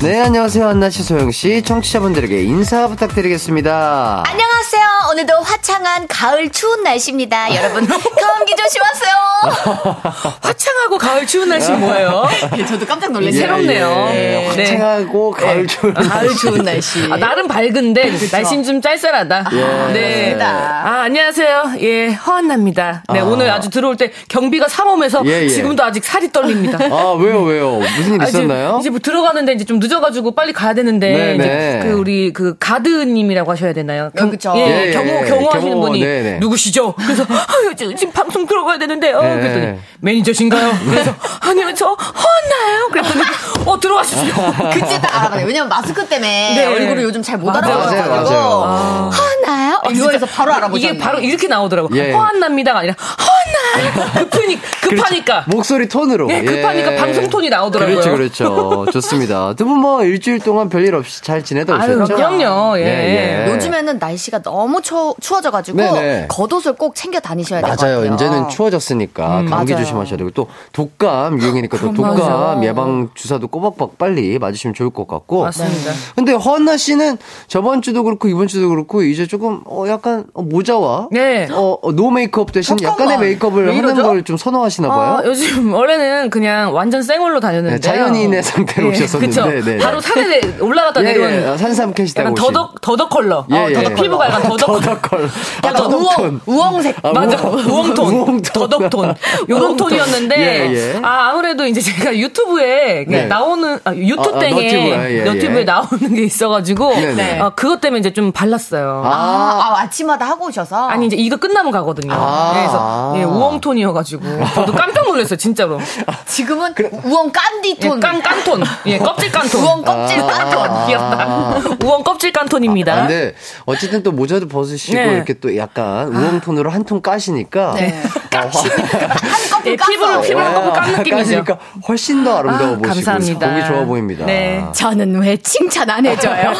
네, 안녕하세요. 한나씨, 소영씨. 청취자분들에게 인사 부탁드리겠습니다. 안녕하세요. 오늘도 화창한 가을 추운 날씨입니다. 여러분, 감기 조심하세요. 화창하고 가을 추운 날씨 뭐예요? 네, 저도 깜짝 놀랐어요. 예, 새롭네요. 예, 예. 네. 화창하고 네. 가을 추운 날씨. 가을 추운 날씨. 아, 나름 밝은데? 날씨는 좀 짤짤하다. 예. 네. 아, 안녕하세요. 예, 허한나입니다. 네, 아. 오늘 아주 들어올 때 경비가 삼엄해서 예, 예. 지금도 아직 살이 떨립니다. 아, 왜요, 왜요? 무슨 일 있었나요? 아, 이제, 이제 뭐 들어가는데 이제 좀 늦, 늦어가지고 빨리 가야 되는데 네네. 이제 네. 그 우리 그 가드님이라고 하셔야 되나요? 경, 그렇죠. 예, 예, 경호 경호하시는 경호, 분이 네네. 누구시죠? 그래서 아유 지금 방송 들어가야 되는데요. 네. 그랬더니 매니저신가요? 그래서 아니요 저 혼나요. 그랬더니 어 들어가십시오. 그때 딱 알아봐요. 왜냐면 마스크 때문에 네. 얼굴을 요즘 잘 못 알아봐가지고 혼나요? 어, 이거에서 바로 알아보죠. 이게 바로 이렇게 나오더라고. 예. 호한납니다가 아니라 혼나요. 급하니 급하니까 그렇죠. 목소리 톤으로. 예, 급하니까 예. 방송 톤이 나오더라고요. 그렇죠, 그렇죠. 좋습니다. 두 분뭐 일주일 동안 별일 없이 잘 지내다 오셨죠? 그럼요. 예. 예, 예. 요즘에는 날씨가 너무 추, 추워져가지고 네네. 겉옷을 꼭 챙겨 다니셔야 같아요. 맞아요. 이제는 추워졌으니까 음, 감기 맞아요. 조심하셔야 되고 또 독감 유행이니까 또 독감 맞아. 예방 주사도 꼬박꼬박 빨리 맞으시면 좋을 것 같고. 맞습니다. 근데 허나 씨는 저번 주도 그렇고 이번 주도 그렇고 이제 조금 어 약간 어, 모자와 네. 어, 어, no 메이크업 대신 잠깐만. 약간의 메이크업을 하는 걸 좀 선호하시나 봐요. 어, 요즘 원래는 그냥 완전 생얼로 다녔는데 네, 자연인의 상태로 예, 오셨었는데 네, 네. 바로 산에 올라갔다 예, 내려온 예, 산삼 캐시다 약간 더덕 더덕 컬러. 예, 어, 더덕 피부가 약간 더덕, 더덕 컬러. 약간 우엉 우엉색. 아, 맞아. 우엉톤. 우엉톤. 더덕 톤. 요런 톤이었는데 예, 예. 아 아무래도 이제 제가 유튜브에 네. 나오는 아, 유튜브 아, 땡에 아, 예, 너튜브에 나오는 게 있어가지고 네. 어, 그것 때문에 이제 좀 발랐어요. 아, 아, 아침마다 하고 오셔서 아니 이제 이거 끝나면 가거든요. 아. 그래서 예, 우엉톤이어가지고 저도 깜짝 놀랐어요 진짜로. 지금은 그래. 우엉 깐디톤. 예, 깐 깐톤. 예 껍질 깐톤. 우엉 껍질 깐톤. 아. 귀엽다. 우엉 껍질 깐톤입니다. 아, 근데 어쨌든 또 모자도 벗으시고 네. 이렇게 또 약간 우엉 톤으로 한 톤 까시니까 네. 아, 한 예, 피부를 피부를 아, 깐 느낌이죠. 까시니까 훨씬 더 아름다워 아, 보시고 감사합니다. 보기 좋아 보입니다. 네. 저는 왜 칭찬 안 해줘요?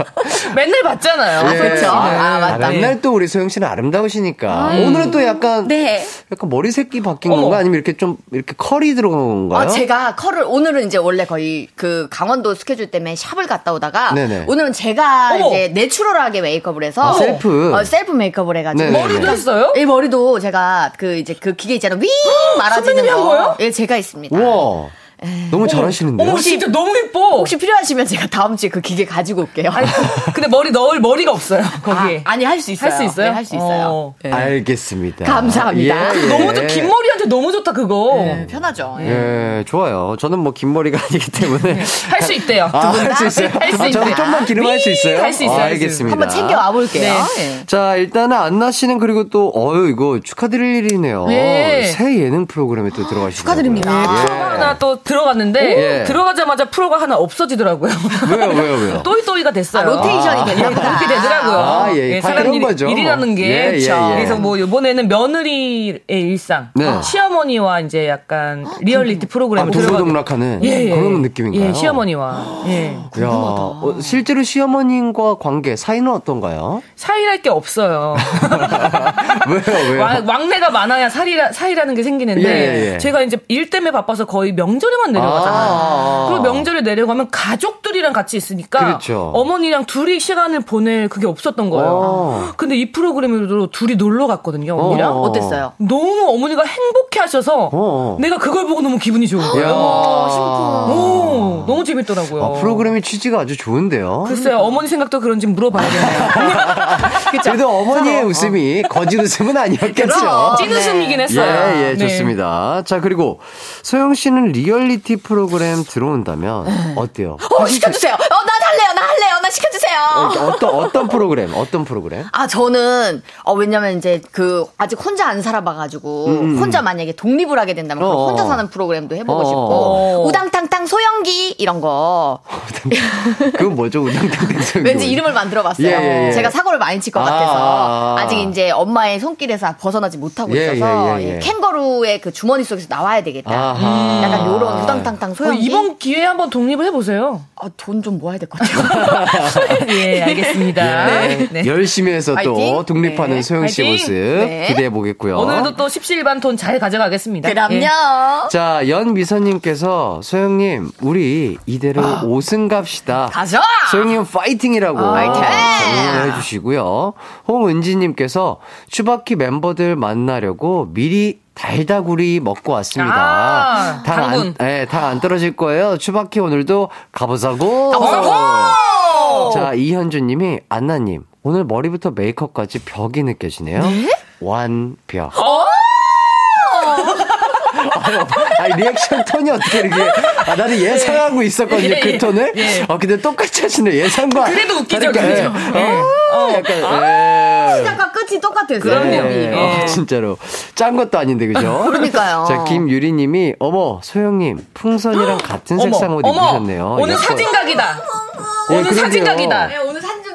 맨날 봤잖아요. 예. 그렇죠. 아, 맞다. 맨날 또 우리 소영 씨는 아름다우시니까 음. 오늘은 또 약간 네. 약간 머리 색이 바뀐 어머. 건가 아니면 이렇게 좀 이렇게 컬이 들어간 건가요? 어, 제가 컬을 오늘은 이제 원래 거의 그 강원도 스케줄 때문에 샵을 갔다 오다가 네네. 오늘은 제가 어머. 이제 내추럴하게 메이크업을 해서 아, 셀프 어, 셀프 메이크업을 해가지고 네네네. 머리도 했어요? 이 머리도 제가 그 이제 그 기계 있잖아요 윙 말아지는 거. 예, 제가 있습니다. 우와. 너무 잘하시는데 요? 어머, 진짜 너무 예뻐. 혹시 필요하시면 제가 다음 주에 그 기계 가지고 올게요. 아니, 근데 머리 넣을 머리가 없어요. 거기에. 아, 니 할 수 있어요. 할수 있어요? 네, 할수 있어요. 어. 네. 알겠습니다. 감사합니다. 예, 예. 너무 좋, 긴 머리 한테 너무 좋다, 그거. 네, 편하죠. 예. 예. 좋아요. 저는 뭐 긴 머리가 아니기 때문에. 네. 할수 있대요. 아, 할수 있어요? 할 수 있어요. 저는 좀만 기름 할 수 있어요? 할 수 있어요. 아, 알겠습니다. 한번 챙겨 와 볼게요. 네. 자, 일단은 안나 씨는 그리고 또, 어유 이거 축하드릴 일이네요. 새 예능 프로그램에 또 들어가시고. 축하드립니다. 예. 프로가 하나 또 들어갔는데 예. 들어가자마자 프로가 하나 없어지더라고요. 왜요, 왜요, 왜요? 또이또이가 됐어요. 아, 로테이션이 보다. 그렇게 되더라고요. 아, 예, 예. 사람 일, 거죠. 일이라는 게. 예, 예, 예, 그래서 뭐 이번에는 며느리의 일상, 네. 시어머니와 이제 약간 리얼리티 프로그램을 아, 동고동락하는 예, 예. 그런 느낌인가요? 예, 시어머니와. 예. 야, 어, 실제로 시어머님과 관계 사이는 어떤가요? 사이랄 게 없어요. 왜요, 왜요? 왕, 왕래가 많아야 사이라, 사이라는 게 생기는데 예, 예, 제가 이제 일 때문에 바빠서 거의 명절에만 내려가잖아요. 아~ 그리고 명절에 내려가면 가족들이랑 같이 있으니까 그렇죠. 어머니랑 둘이 시간을 보낼 그게 없었던 거예요. 아~ 근데 이 프로그램으로 둘이 놀러 갔거든요. 어머니랑 어~ 어땠어요? 너무 어머니가 행복 해 하셔서 어. 내가 그걸 보고 너무 기분이 좋은 거예요. 오, 너무 재밌더라고요. 아, 프로그램의 취지가 아주 좋은데요. 글쎄요, 어머니 생각도 그런지 물어봐야겠네요. 그래도 어머니의 웃음이 거짓 웃음은 아니었겠죠. 찐 웃음이긴 했어요. 예, 예, 네. 좋습니다. 자, 그리고 소영 씨는 리얼리티 프로그램 들어온다면 네. 어때요? 어, 시켜주세요. 어, 나 할래요, 나 할래요, 나 시켜주세요. 어, 어떤, 어떤 프로그램, 어떤 프로그램? 아, 저는, 어, 왜냐면 이제 그, 아직 혼자 안 살아봐가지고, 음. 음, 음. 혼자 만약에 독립을 하게 된다면, 어. 혼자 사는 프로그램도 해보고 어. 싶고, 어. 우당탕탕 소영기, 이런 거. 그건 뭐죠, 우당탕탕 소영기? 왠지 이름을 만들어 봤어요. 예, 예, 예. 제가 사고를 많이 칠 것 같아서, 아. 직 이제 엄마의 손길에서 벗어나지 못하고 예, 있어서, 예, 예, 캥거루의 그 주머니 속에서 나와야 되겠다. 아하. 약간 요런 우당탕탕 소영기. 이번 기회에 한번 독립을 해보세요. 아, 돈 좀 모아야 될 것 같아요. 예, 알겠습니다. 네. 네. 열심히 해서 또 파이팅? 독립하는 네. 소영 씨 모습 네. 기대해 보겠고요. 오늘도 또 17반 돈 잘 가져가겠습니다. 그럼요. 예. 자, 연미선님께서 소영님, 우리 이대로 아. 5승 갑시다. 가자! 소영님 파이팅이라고 파이팅! 해 주시고요. 홍은지님께서 추바키 멤버들 만나려고 미리 달다구리 먹고 왔습니다. 아, 당 안, 네, 당안 떨어질 거예요. 추바키 오늘도 가보자고. 가보자고! 자, 이현주 님이, 안나 님, 오늘 머리부터 메이크업까지 벽이 느껴지네요. 네? 완벽. 어? 아니, 리액션 톤이 어떻게 이렇게. 아, 나는 예상하고 있었거든요, 예, 그 톤을. 예. 아, 근데 똑같이 하시네, 예상과. 그래도 웃기죠, 그죠? 예. 어, 어, 약간, 아, 시작과 끝이 똑같아요, 그럼요. 예. 어, 진짜로. 짠 것도 아닌데, 그죠? 그러니까요. 자, 김유리님이, 어머, 소영님, 풍선이랑 같은 색상 옷 입으셨네요. 오늘 사진각이다. 오늘 사진각이다.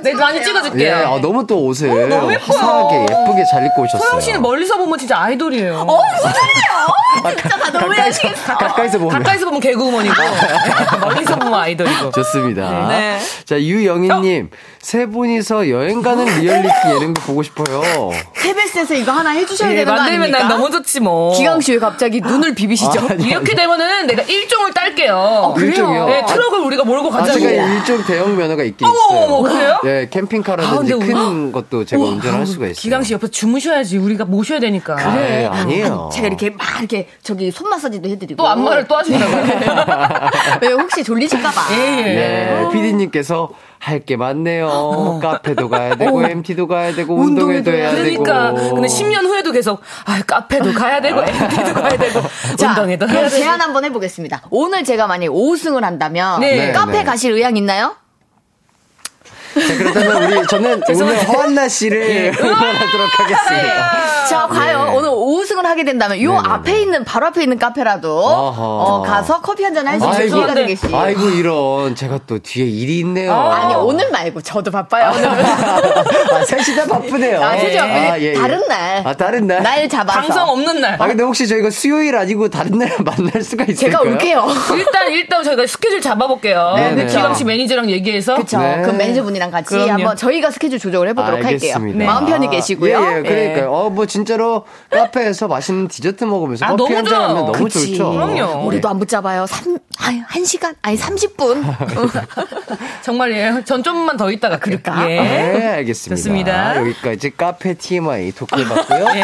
네, 많이 찍어줄게요. 예, 아, 너무 또 옷을 어, 너무 화사하게 예쁘게 잘 입고 오셨어요. 소영 씨는 멀리서 보면 진짜 아이돌이에요. 어, 무슨 소리예요? 진짜 다 너무 가까이서, 가까이서 보면. 가까이서 보면 개그우먼이고, 멀리서 보면 아이돌이고. 좋습니다. 네. 자, 유영희님. 어? 세 분이서 여행 가는 리얼리티 예능도 보고 싶어요. KBS에서 이거 하나 해주셔야 예, 되는 거 만들면 난 너무 좋지 뭐. 기강 씨 왜 갑자기 눈을 비비시죠? 아, 이렇게 되면은 내가 일종을 딸게요. 어, 그래요? 일종이요? 네, 트럭을 우리가 몰고 가자고. 아, 제가 일종 대형 면허가 있긴 어머, 있어요. 어머, 그래요? 네, 캠핑카라든지 아, 큰 것도 제가 운전할 수가 있어요. 기강 씨 옆에 주무셔야지 우리가 모셔야 되니까. 그래, 아, 니에요 제가 이렇게 막 이렇게 저기 손 마사지도 해드리고. 또 안마를 또 하신다고요? 왜 혹시 졸리실까봐. 예, 예. 네, 피디님께서 할게 많네요. 어. 카페도 가야 되고, 어. MT도 가야 되고, 운동회도 해야 그러니까. 되고. 근데 10년 후에도 계속, 아, 카페도 가야 되고, MT도 가야 되고, 자, 운동회도 해야 되고. 제안 한번 해보겠습니다. 오늘 제가 만약 5승을 한다면, 네. 카페 네. 가실 의향 있나요? 자, 그렇다면 우리 저는 오늘 허한나 씨를 예. 응원하도록 하겠습니다. 자, 과연 네. 오늘 5승을 하게 된다면 요 네네네. 앞에 있는 바로 앞에 있는 카페라도 어, 가서 커피 한 잔 할 수 있는 기회가 되겠지. 아이고 이런 제가 또 뒤에 일이 있네요. 아, 니 오늘 말고 저도 바빠요. 오늘 아, 셋이 다 바쁘네요. 아, 셋이 바쁘네. 아, 예, 예. 다른 날. 아, 다른 날. 날 잡아서. 방송 없는 날. 아, 근데 혹시 저희가 수요일 아니고 다른 날 만날 수가 있을까요? 제가 올게요. 일단 일단 저희가 스케줄 잡아볼게요. 네, 기광 씨 매니저랑 얘기해서. 그렇죠. 네. 그 매니저분이랑 같이 그럼요. 한번 저희가 스케줄 조정을 해보도록 알겠습니다. 할게요. 네. 마음 편히 계시고요. 예, 예 그러니까요. 어, 뭐 진짜로 카페에서 맛있는 디저트 먹으면서 아, 커피 한 잔 하면 너무 그치. 좋죠. 그럼요. 우리도 안 붙잡아요. 3, 아니, 1시간? 아니, 30분. 정말이에요. 전 좀만 더 있다가 그럴까? 예. 네, 알겠습니다. 좋습니다. 여기까지 카페 TMI 토크를 봤고요. 예.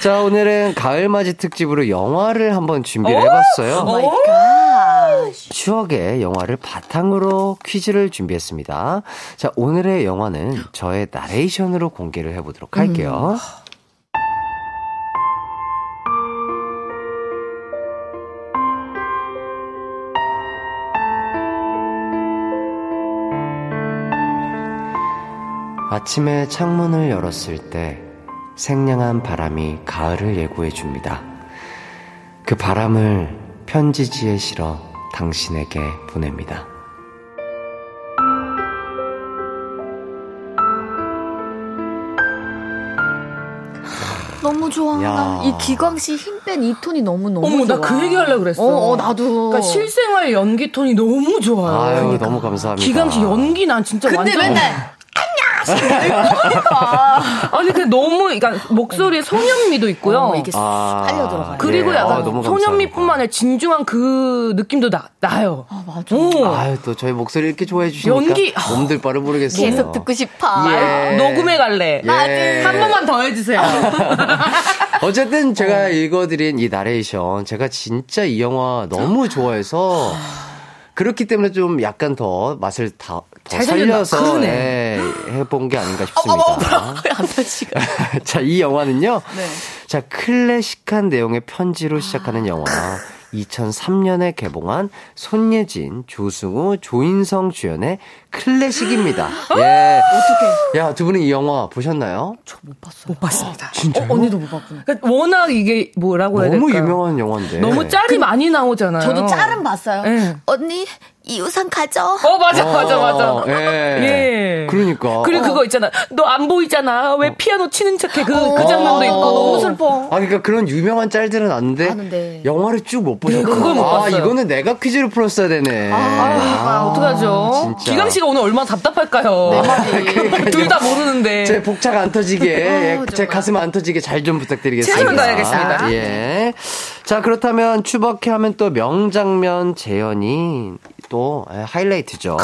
자, 오늘은 가을맞이 특집으로 영화를 한번 준비를 해봤어요. Oh my god. 추억의 영화를 바탕으로 퀴즈를 준비했습니다. 자, 오늘의 영화는 저의 나레이션으로 공개를 해보도록 할게요. 음. 아침에 창문을 열었을 때 생량한 바람이 가을을 예고해 줍니다. 그 바람을 편지지에 실어 당신에게 보냅니다. 너무 좋아. 야. 이 기광 씨 힘 뺀 이 톤이 너무 너무 어머, 좋아. 나그 얘기 하려고 그랬어. 어, 어, 나도. 그러니까 실생활 연기 톤이 너무 좋아요. 아유, 그러니까. 너무 감사합니다. 기광 씨 연기 난 진짜 근데 완전 맨날 아니 그 너무 그러니까 목소리에 소년미도 있고요. 어, 이게 아, 살려 들어가요. 그리고 예. 약간 아, 소년미뿐만 아니라 진중한 그 느낌도 나, 나요. 아 맞아. 오. 아유 또 저희 목소리 이렇게 좋아해 주시니까 연기 몸들 바를 모르겠어요. 계속 듣고 싶어. 예. 녹음해 갈래. 예. 한 번만 더 해주세요. 어쨌든 제가 어. 읽어드린 이 나레이션 제가 진짜 이 영화 너무 좋아해서. 그렇기 때문에 좀 약간 더 맛을 다, 더 살려서 네, 해본 게 아닌가 싶습니다. 어, 어, 어, 자, 이 영화는요. 네. 자, 클래식한 내용의 편지로 시작하는 영화. 2003년에 개봉한 손예진, 조승우, 조인성 주연의 클래식입니다. 예. 어떻게? 야, 두 분은 이 영화 보셨나요? 저 못 봤어요. 못 봤습니다. 진짜요? 어, 언니도 못 봤구나. 그러니까 워낙 이게 뭐라고 해야 될까? 너무 유명한 영화인데. 너무 짤이 그, 많이 나오잖아요. 저도 짤은 봤어요. 네. 언니 이 우산 가져. 어 맞아 맞아 맞아. 예. 예. 그러니까. 그리고 어. 그거 있잖아. 너 안 보이잖아. 왜 어. 피아노 치는 척해? 그, 어. 그 장면도 있고 너무 슬퍼. 아 그러니까 그런 유명한 짤들은 아는데, 아는데. 영화를 쭉 못 보셨고. 네, 그걸 못 아, 봤어요. 이거는 내가 퀴즈를 풀었어야 되네. 아, 아 어떡하죠? 진짜. 기강 씨가 오늘 얼마나 답답할까요? 내 말이. 둘다 모르는데. 제 복차가 안 터지게, 어, 제 가슴 안 터지게 잘 좀 부탁드리겠습니다. 최선을 다하겠습니다. 예. 자 그렇다면 추벅해 하면 또 명장면 재현이 또 예, 하이라이트죠.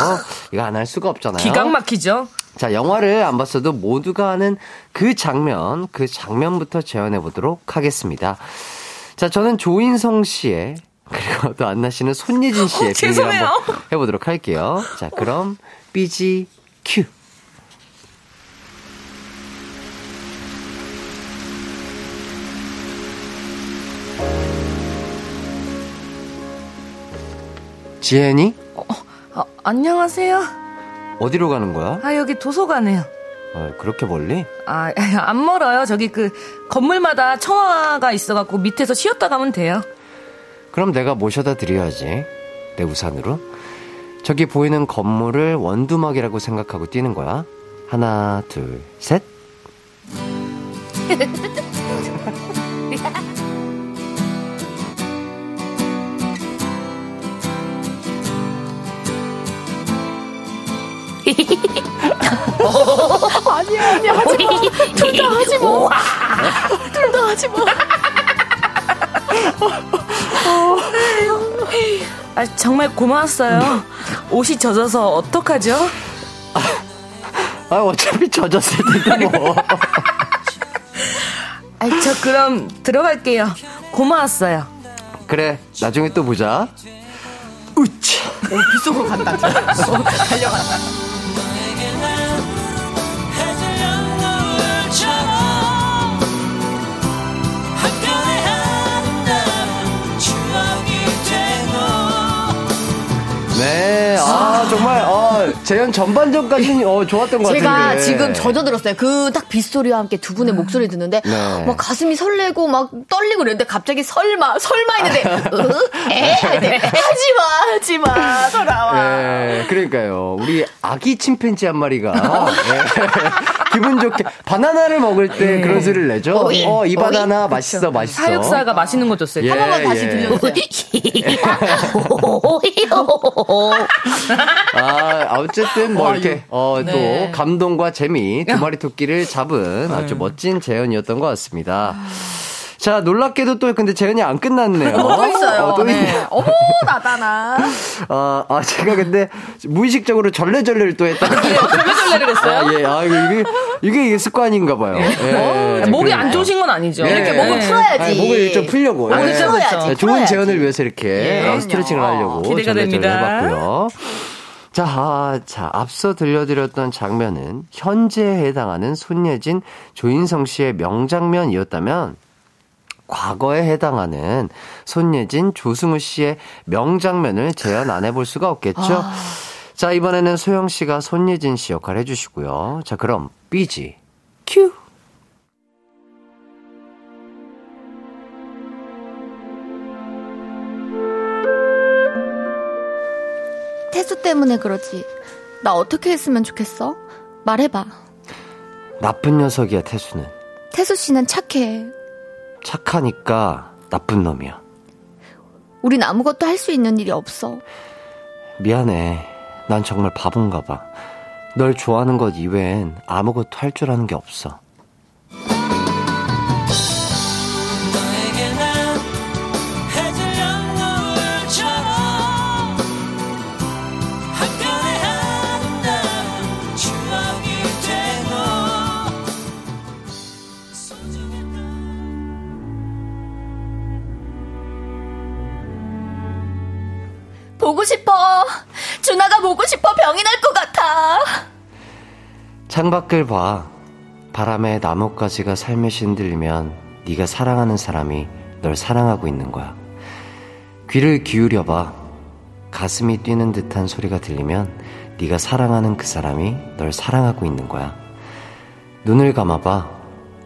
이거 안 할 수가 없잖아요. 기강 막히죠. 자, 영화를 안 봤어도 모두가 아는 그 장면, 그 장면부터 재현해 보도록 하겠습니다. 자, 저는 조인성 씨의 그리고 또 안나 씨는 손예진 씨의 어, 비교를 한번 해보도록 할게요. 자, 그럼 삐지 큐. 지혜니? 어, 어, 안녕하세요. 어디로 가는 거야? 아, 여기 도서관에요. 어, 그렇게 멀리? 아, 안 멀어요. 저기 그 건물마다 청화가 있어갖고 밑에서 쉬었다 가면 돼요. 그럼 내가 모셔다 드려야지. 내 우산으로. 저기 보이는 건물을 원두막이라고 생각하고 뛰는 거야. 하나, 둘, 셋. 아니야, 아니야, 하지 마. 둘 다 하지 마. 둘 다 하지 마. 아, 정말 고마웠어요. 옷이 젖어서 어떡하죠? 아, 어차피 젖었을 텐데, 뭐. 아, 저 그럼 들어갈게요. 고마웠어요. 그래, 나중에 또 보자. 우치. 오, 빗속으로 간다. 달려간다. 네, 아, 정말, 어, 재현 전반전까지는 어, 좋았던 것 제가 같은데. 제가 지금 젖어들었어요. 그 딱 빗소리와 함께 두 분의 목소리 듣는데, 네. 막 가슴이 설레고 막 떨리고 그랬는데 갑자기 설마, 설마 했는데, 으? 에? 하지 마, 하지 마, 돌아와. 네, 그러니까요. 우리 아기 침팬지 한 마리가, 네. 기분 좋게, 바나나를 먹을 때 네. 그런 소리를 내죠. 어, 어이 바나나 어이? 맛있어, 그쵸. 맛있어. 사육사가 맛있는 거 줬어요. 예, 한 번만 다시 예. 들려주세요. 아, 어쨌든 뭐 이렇게 어, 네. 또 감동과 재미 두 마리 토끼를 잡은 아주 네. 멋진 재현이었던 것 같습니다. 자, 놀랍게도 또 근데 재현이 안 끝났네요. 또 있어요. 어, 또 네. 어머, 나다나. 아, 아, 제가 근데 무의식적으로 절레절레를 또 했다. 네, 절레절레를 했어요? 아, 예. 아, 이게, 이게, 이게 습관인가 봐요. 예. 예. 어? 목이 안 좋으신 건 아니죠. 예. 이렇게 목을 풀어야지. 아니, 목을 좀 풀려고. 아, 그렇죠, 그렇죠. 좋은 재현을 위해서 이렇게 예. 스트레칭을 하려고. 기대가 됩니다. 해봤고요. 자, 아, 자, 앞서 들려드렸던 장면은 현재에 해당하는 손예진, 조인성 씨의 명장면이었다면 과거에 해당하는 손예진, 조승우 씨의 명장면을 재현 안 해볼 수가 없겠죠? 아... 자, 이번에는 소영 씨가 손예진 씨 역할 해주시고요. 자, 그럼 삐지 큐! 태수 때문에 그러지. 나 어떻게 했으면 좋겠어? 말해봐. 나쁜 녀석이야, 태수는. 태수 씨는 착해. 착하니까 나쁜 놈이야. 우린 아무것도 할 수 있는 일이 없어. 미안해. 난 정말 바본가 봐. 널 좋아하는 것 이외엔 아무것도 할 줄 아는 게 없어. 창밖을 봐. 바람에 나뭇가지가 살며시 흔들리면 네가 사랑하는 사람이 널 사랑하고 있는 거야. 귀를 기울여 봐. 가슴이 뛰는 듯한 소리가 들리면 네가 사랑하는 그 사람이 널 사랑하고 있는 거야. 눈을 감아 봐.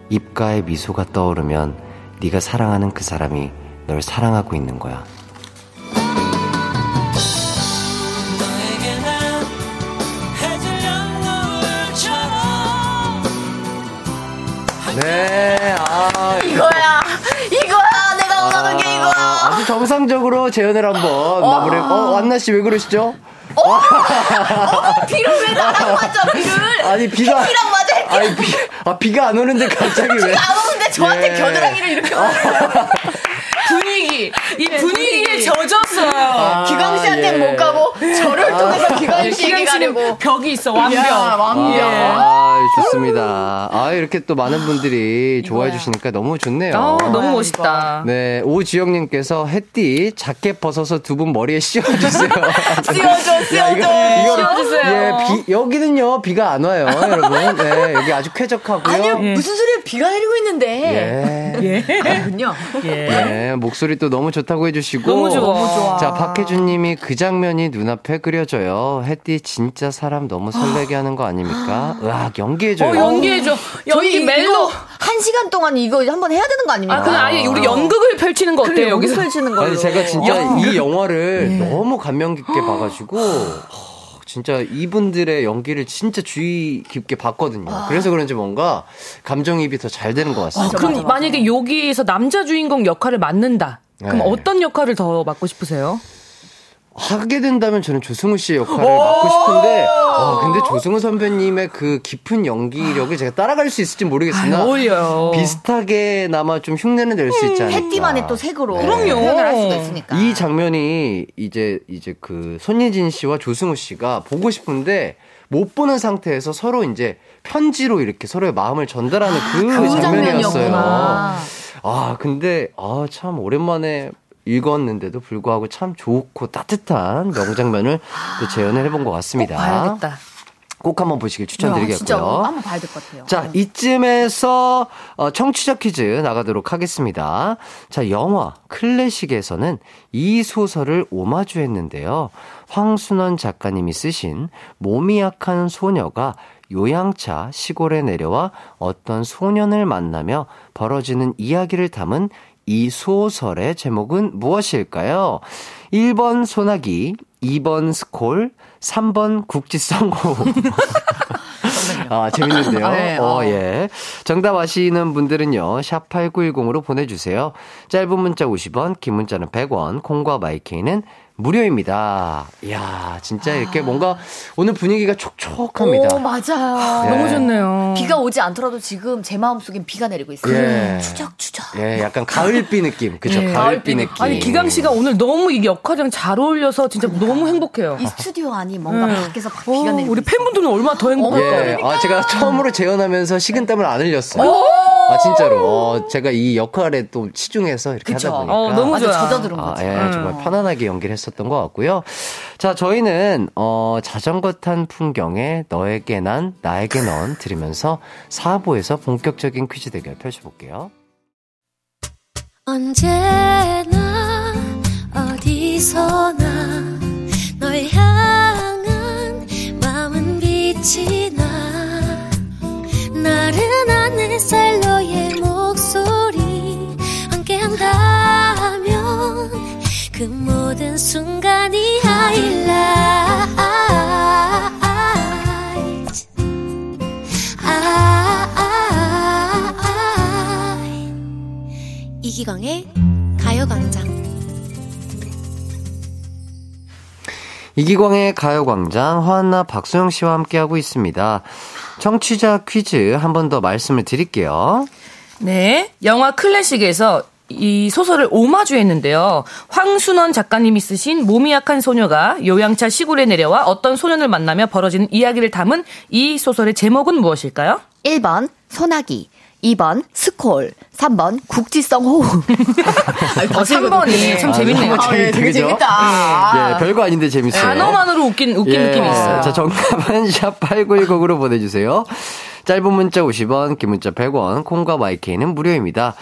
입가에 미소가 떠오르면 네가 사랑하는 그 사람이 널 사랑하고 있는 거야. 네, 아. 이거야. 이거야. 내가 원하는 아, 게 이거야. 아주 정상적으로 재연을 한번 어. 마무리. 어, 안나 씨 왜 그러시죠? 어? 어? 비를 왜 나랑 맞아, 비를? 아니, 비가. 비랑 맞아, 아니, 비, 아, 비가 안 오는데 갑자기 왜. 비가 안 오는데 저한테 예. 겨드랑이를 이렇게. 분위기 이 분위기 에 젖었어요. 아, 기광 씨한테 예. 못 가고 저를 아, 통해서 기광 씨에게 가려고 벽이 있어 완벽. 야, 완벽. 예. 아, 좋습니다. 아 이렇게 또 많은 분들이 좋아해 주시니까 너무 좋네요. 아, 너무 멋있다. 네 오지영님께서 햇띠 자켓 벗어서 두 분 머리에 씌워주세요. 씌워줘 씌워줘. 씌워주세요. 예, 비, 여기는요 비가 안 와요, 여러분. 네, 여기 아주 쾌적하고요. 아니요 예. 무슨 소리야 비가 내리고 있는데. 예. 예. 그렇군요. 예. 예. 목소리 또 너무 좋다고 해주시고. 너무 좋아. 너무 좋아. 자, 박혜준 님이 그 장면이 눈앞에 그려져요. 햇띠 진짜 사람 너무 설레게 하는 거 아닙니까? 으악, 연기해줘요. 어, 연기해줘. 연기 멜로. 한 시간 동안 이거 한번 해야 되는 거 아닙니까? 아, 그냥 아예 우리 연극을 펼치는 거 어때요, 여기서? 펼치는 거. 아니, 제가 진짜 이 영화를 네. 너무 감명 깊게 봐가지고. 진짜 이분들의 연기를 진짜 주의 깊게 봤거든요. 아. 그래서 그런지 뭔가 감정입이 더 잘 되는 것 같습니다. 아, 그럼 맞아, 맞아. 만약에 여기에서 남자 주인공 역할을 맡는다. 그럼 네. 어떤 역할을 더 맡고 싶으세요? 하게 된다면 저는 조승우 씨의 역할을 맡고 싶은데, 어, 근데 조승우 선배님의 그 깊은 연기력을 제가 따라갈 수 있을지 모르겠으나, 어울려요. 비슷하게나마 좀 흉내는 낼 수 있지 않을까. 햇띠만의 또 색으로 네. 그럼요. 표현을 할 수가 있으니까. 이 장면이 이제 이제 그 손예진 씨와 조승우 씨가 보고 싶은데 못 보는 상태에서 서로 이제 편지로 이렇게 서로의 마음을 전달하는 그, 그 장면이었어요. 아, 근데 아, 참 오랜만에 읽었는데도 불구하고 참 좋고 따뜻한 명장면을 또 재현을 해본 것 같습니다. 꼭 봐야겠다. 꼭 한번 보시길 추천드리겠고요. 진짜 한번 봐야 될 것 같아요. 자, 네. 이쯤에서 어, 청취자 퀴즈 나가도록 하겠습니다. 자, 영화 클래식에서는 이 소설을 오마주했는데요. 황순원 작가님이 쓰신 몸이 약한 소녀가 요양차 시골에 내려와 어떤 소년을 만나며 벌어지는 이야기를 담은 이 소설의 제목은 무엇일까요? 1번 소나기, 2번 스콜, 3번 국지성호. 아, 재밌는데요. 아, 네, 어, 어, 예. 정답 아시는 분들은요, 샵8910으로 보내주세요. 짧은 문자 50원, 긴 문자는 100원, 콩과 마이케이는 무료입니다. 이야, 진짜 이렇게 아. 뭔가 오늘 분위기가 촉촉합니다. 오, 맞아요. 네. 너무 좋네요. 비가 오지 않더라도 지금 제 마음속엔 비가 내리고 있어요. 예. 추적추적. 예, 약간 가을비 느낌. 그죠? 예. 가을비 느낌. 아니, 기강 씨가 오늘 너무 이 역할이랑 잘 어울려서 진짜 그러니까. 너무 행복해요. 이 스튜디오 안이 뭔가 예. 밖에서 막 비가 내리고 우리 팬분들은 얼마나 더 행복할까요? 예. 아, 제가 처음으로 재연하면서 식은땀을 안 흘렸어요. 아, 진짜로. 어, 제가 이 역할에 또 치중해서 이렇게 그쵸? 하다 보니까. 어, 너무 좋아. 젖어들은 아, 거죠. 예, 정말 편안하게 연기를 했었던 것 같고요. 자, 저희는, 어, 자전거 탄 풍경에 너에게 난, 나에게 넌 들으면서 4부에서 본격적인 퀴즈 대결 펼쳐볼게요. 언제나, 어디서나, 널 향한 마음은 빛이 나. 나른한 햇살 너의 목소리 함께한다면 그 모든 순간이 이기광의 가요광장. 이기광의 가요광장 화한나 박소영 씨와 함께하고 있습니다. 청취자 퀴즈 한 번 더 말씀을 드릴게요. 네. 영화 클래식에서 이 소설을 오마주했는데요. 황순원 작가님이 쓰신 몸이 약한 소녀가 요양차 시골에 내려와 어떤 소년을 만나며 벌어지는 이야기를 담은 이 소설의 제목은 무엇일까요? 1번 소나기 2번 스콜, 3번 국지성 호흡. 어, 3번이 참 재밌네요. 아, 네, 되게 재밌다. 예, 별거 아닌데 재밌어요. 단어만으로 웃긴, 웃긴 예. 느낌이 있어요. 자, 정답은 샵 8910으로 보내 주세요. 짧은 문자 50원, 긴 문자 100원, 콩과 YK는 무료입니다.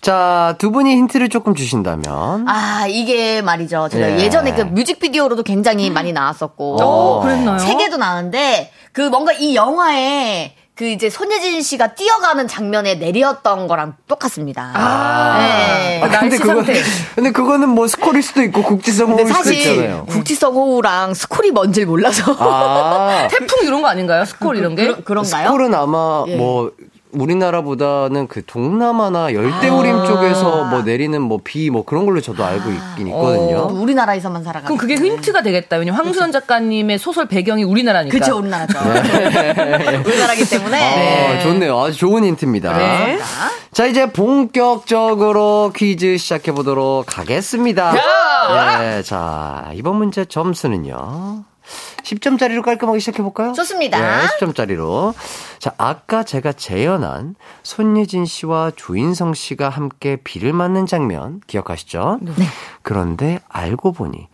자, 두 분이 힌트를 조금 주신다면. 아, 이게 말이죠. 제가 예. 전에그 뮤직비디오로도 굉장히 많이 나왔었고. 어, 그랬나요? 책에도 나왔는데, 그 뭔가 이 영화에 그 이제 손예진 씨가 뛰어가는 장면에 내렸던 거랑 똑같습니다. 아, 네. 아 근데 그거 근데 그거는 뭐 스코릴 수도 있고 국지성 호우일 수도 있잖아요. 국지성 호우랑 스콜이 뭔지 몰라서. 아. 태풍 이런 거 아닌가요? 스콜 이런 게? 그, 런가요 스콜은 아마 예. 뭐 우리나라보다는 그 동남아나 열대우림 아~ 쪽에서 뭐 내리는 뭐 비뭐 뭐 그런 걸로 저도 알고 있긴 있거든요. 어, 우리나라에서만 살아가. 그럼 그게 힌트가 되겠다. 왜냐면 황수연 작가님의 소설 배경이 우리나라니까. 그렇죠, 우리나라죠. 네. 우리나라기 때문에. 아, 네. 좋네요. 아주 좋은 힌트입니다. 네. 자, 이제 본격적으로 퀴즈 시작해 보도록 하겠습니다. 네, 자, 이번 문제 점수는요. 10점짜리로 깔끔하게 시작해볼까요? 좋습니다. 네, 10점짜리로. 자, 아까 제가 재현한 손예진 씨와 조인성 씨가 함께 비를 맞는 장면 기억하시죠? 네. 그런데 알고 보니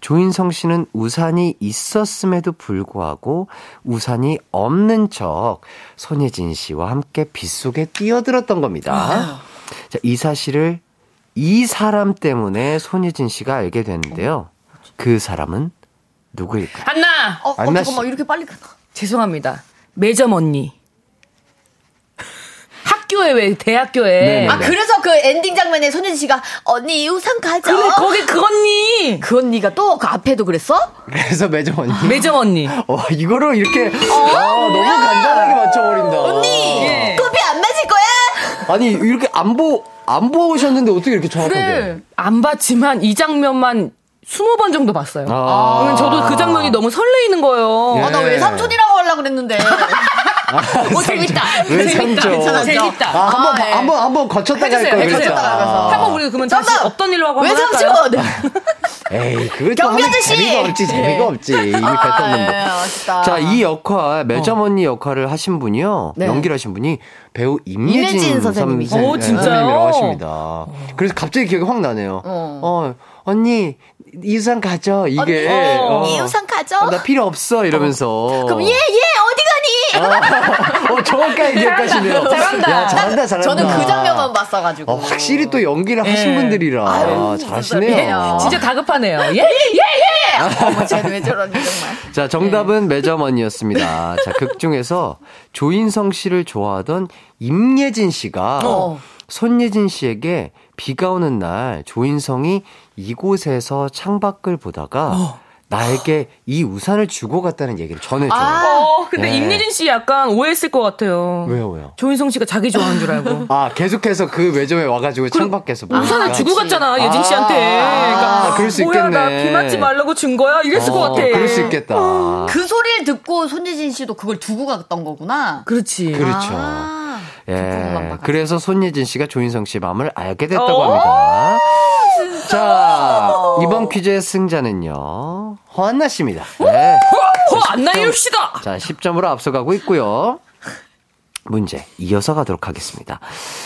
조인성 씨는 우산이 있었음에도 불구하고 우산이 없는 척 손예진 씨와 함께 빗속에 뛰어들었던 겁니다. 아. 자, 이 사실을 이 사람 때문에 손예진 씨가 알게 됐는데요. 그 사람은 누구일까? 안나! 어, 안나 어, 잠깐만, 이렇게 빨리 가나? 죄송합니다. 매점 언니. 학교에 왜 대학교에 네네네. 아 그래서 그 엔딩 장면에 손예진 씨가 언니 우산 가져 그래 거기 그 언니 그 언니가 또 그 앞에도 그랬어? 그래서 매점 언니 매점 언니 와 이거를 이렇게 어, 아, 너무 간단하게 맞춰버린다 언니 예. 커피 안 마실 거야? 아니 이렇게 안보 안 보셨는데 어떻게 이렇게 정확하게 그래. 안 봤지만 이 장면만 스무 번 정도 봤어요. 아. 저도 그 장면이 너무 설레이는 거예요. 예. 아, 나 외삼촌이라고 하려고 그랬는데. 오, 어, 재밌다. 외삼촌. 재밌다. 아, 한 번, 아, 네. 한번, 한번 거쳤다가 할 걸. 거쳤다가 한번 우리 그러면 다시 없던 일로 하고 외삼촌! 에이, 그거 하면 재미가 없지, 재미가 없지. 이미 뱉었는데. 아, 네, 자, 이 역할, 매점 어. 언니 역할을 하신 분이요. 네. 연기를 하신 분이 배우 임예진, 임예진 선생님이죠. 오, 진짜요? 선생님이라고 하십니다. 그래서 갑자기 기억이 확 나네요. 어, 어 언니, 이 우산 가져. 이게. 어, 이 우산 가져. 어, 나 필요 없어. 이러면서. 어. 그럼 얘, 얘, 어디 가니? 아, 어, 정확하게 기억하시네요. 잘한다. 야, 잘한다, 잘한다. 저는 그 장면만 봤어가지고. 어, 확실히 또 연기를 네. 하신 분들이라. 아유, 잘하시네요. 진짜 다급하네요. 예, 예, 예! 어머, 쟤는 왜 저러니, 정말. 자, 정답은 네. 매점언이었습니다. 자, 극 중에서 조인성 씨를 좋아하던 임예진 씨가 어. 손예진 씨에게 비가 오는 날 조인성이 이곳에서 창밖을 보다가 어. 나에게 이 우산을 주고 갔다는 얘기를 전해줘요. 아, 어, 근데 네. 임예진 씨 약간 오해했을 것 같아요. 왜요, 왜요? 조인성 씨가 자기 좋아하는 줄 알고. 아, 계속해서 그 매점에 와가지고 창밖에서. 우산을 주고 갔잖아, 예진 씨한테. 아, 그러니까, 그럴 수 있겠네. 뭐야, 나 비 맞지 말라고 준 거야? 이랬을 어, 것 같아. 그럴 수 있겠다. 그 소리를 듣고 손예진 씨도 그걸 두고 갔던 거구나. 그렇지. 그렇죠. 아. 예. 그래서 손예진 씨가 조인성 씨의 마음을 알게 됐다고 합니다. 자, 이번 퀴즈의 승자는요. 허한나 씨입니다. 네. 허한나일 씨다! 자, 10점으로 앞서가고 있고요. 문제 이어서 가도록 하겠습니다.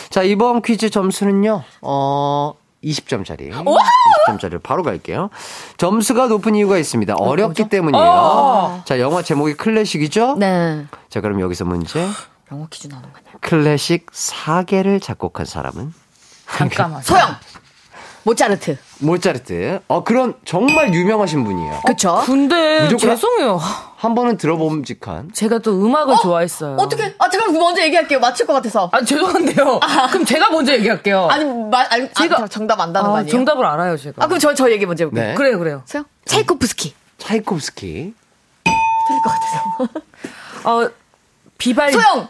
자, 이번 퀴즈 점수는요. 어, 20점짜리. 20점짜리를 바로 갈게요. 점수가 높은 이유가 있습니다. 어, 어렵기 뭐죠? 때문이에요. 어~ 자, 영화 제목이 클래식이죠? 네. 자, 그럼 여기서 문제. 영어 퀴즈 나오는 거냐? 클래식 4개를 작곡한 사람은? 잠깐만. 소영! 모차르트. 모차르트. 어, 그런 정말 유명하신 분이에요. 그쵸? 근데 죄송해요. 한 번은 들어봄직한. 제가 또 음악을 어? 좋아했어요. 어떻게? 아, 제가 먼저 얘기할게요. 맞출 것 같아서. 아, 죄송한데요. 아. 그럼 제가 먼저 얘기할게요. 아니, 마, 아니 제가 아, 정답 안다는 아, 거 아니에요? 정답을 알아요, 제가. 아, 그럼 저, 저 얘기 먼저 해볼게요. 네. 그래요, 그래요. 소영? 차이코프스키. 차이코프스키. 틀릴 것 같아서. 어, 비발. 소영!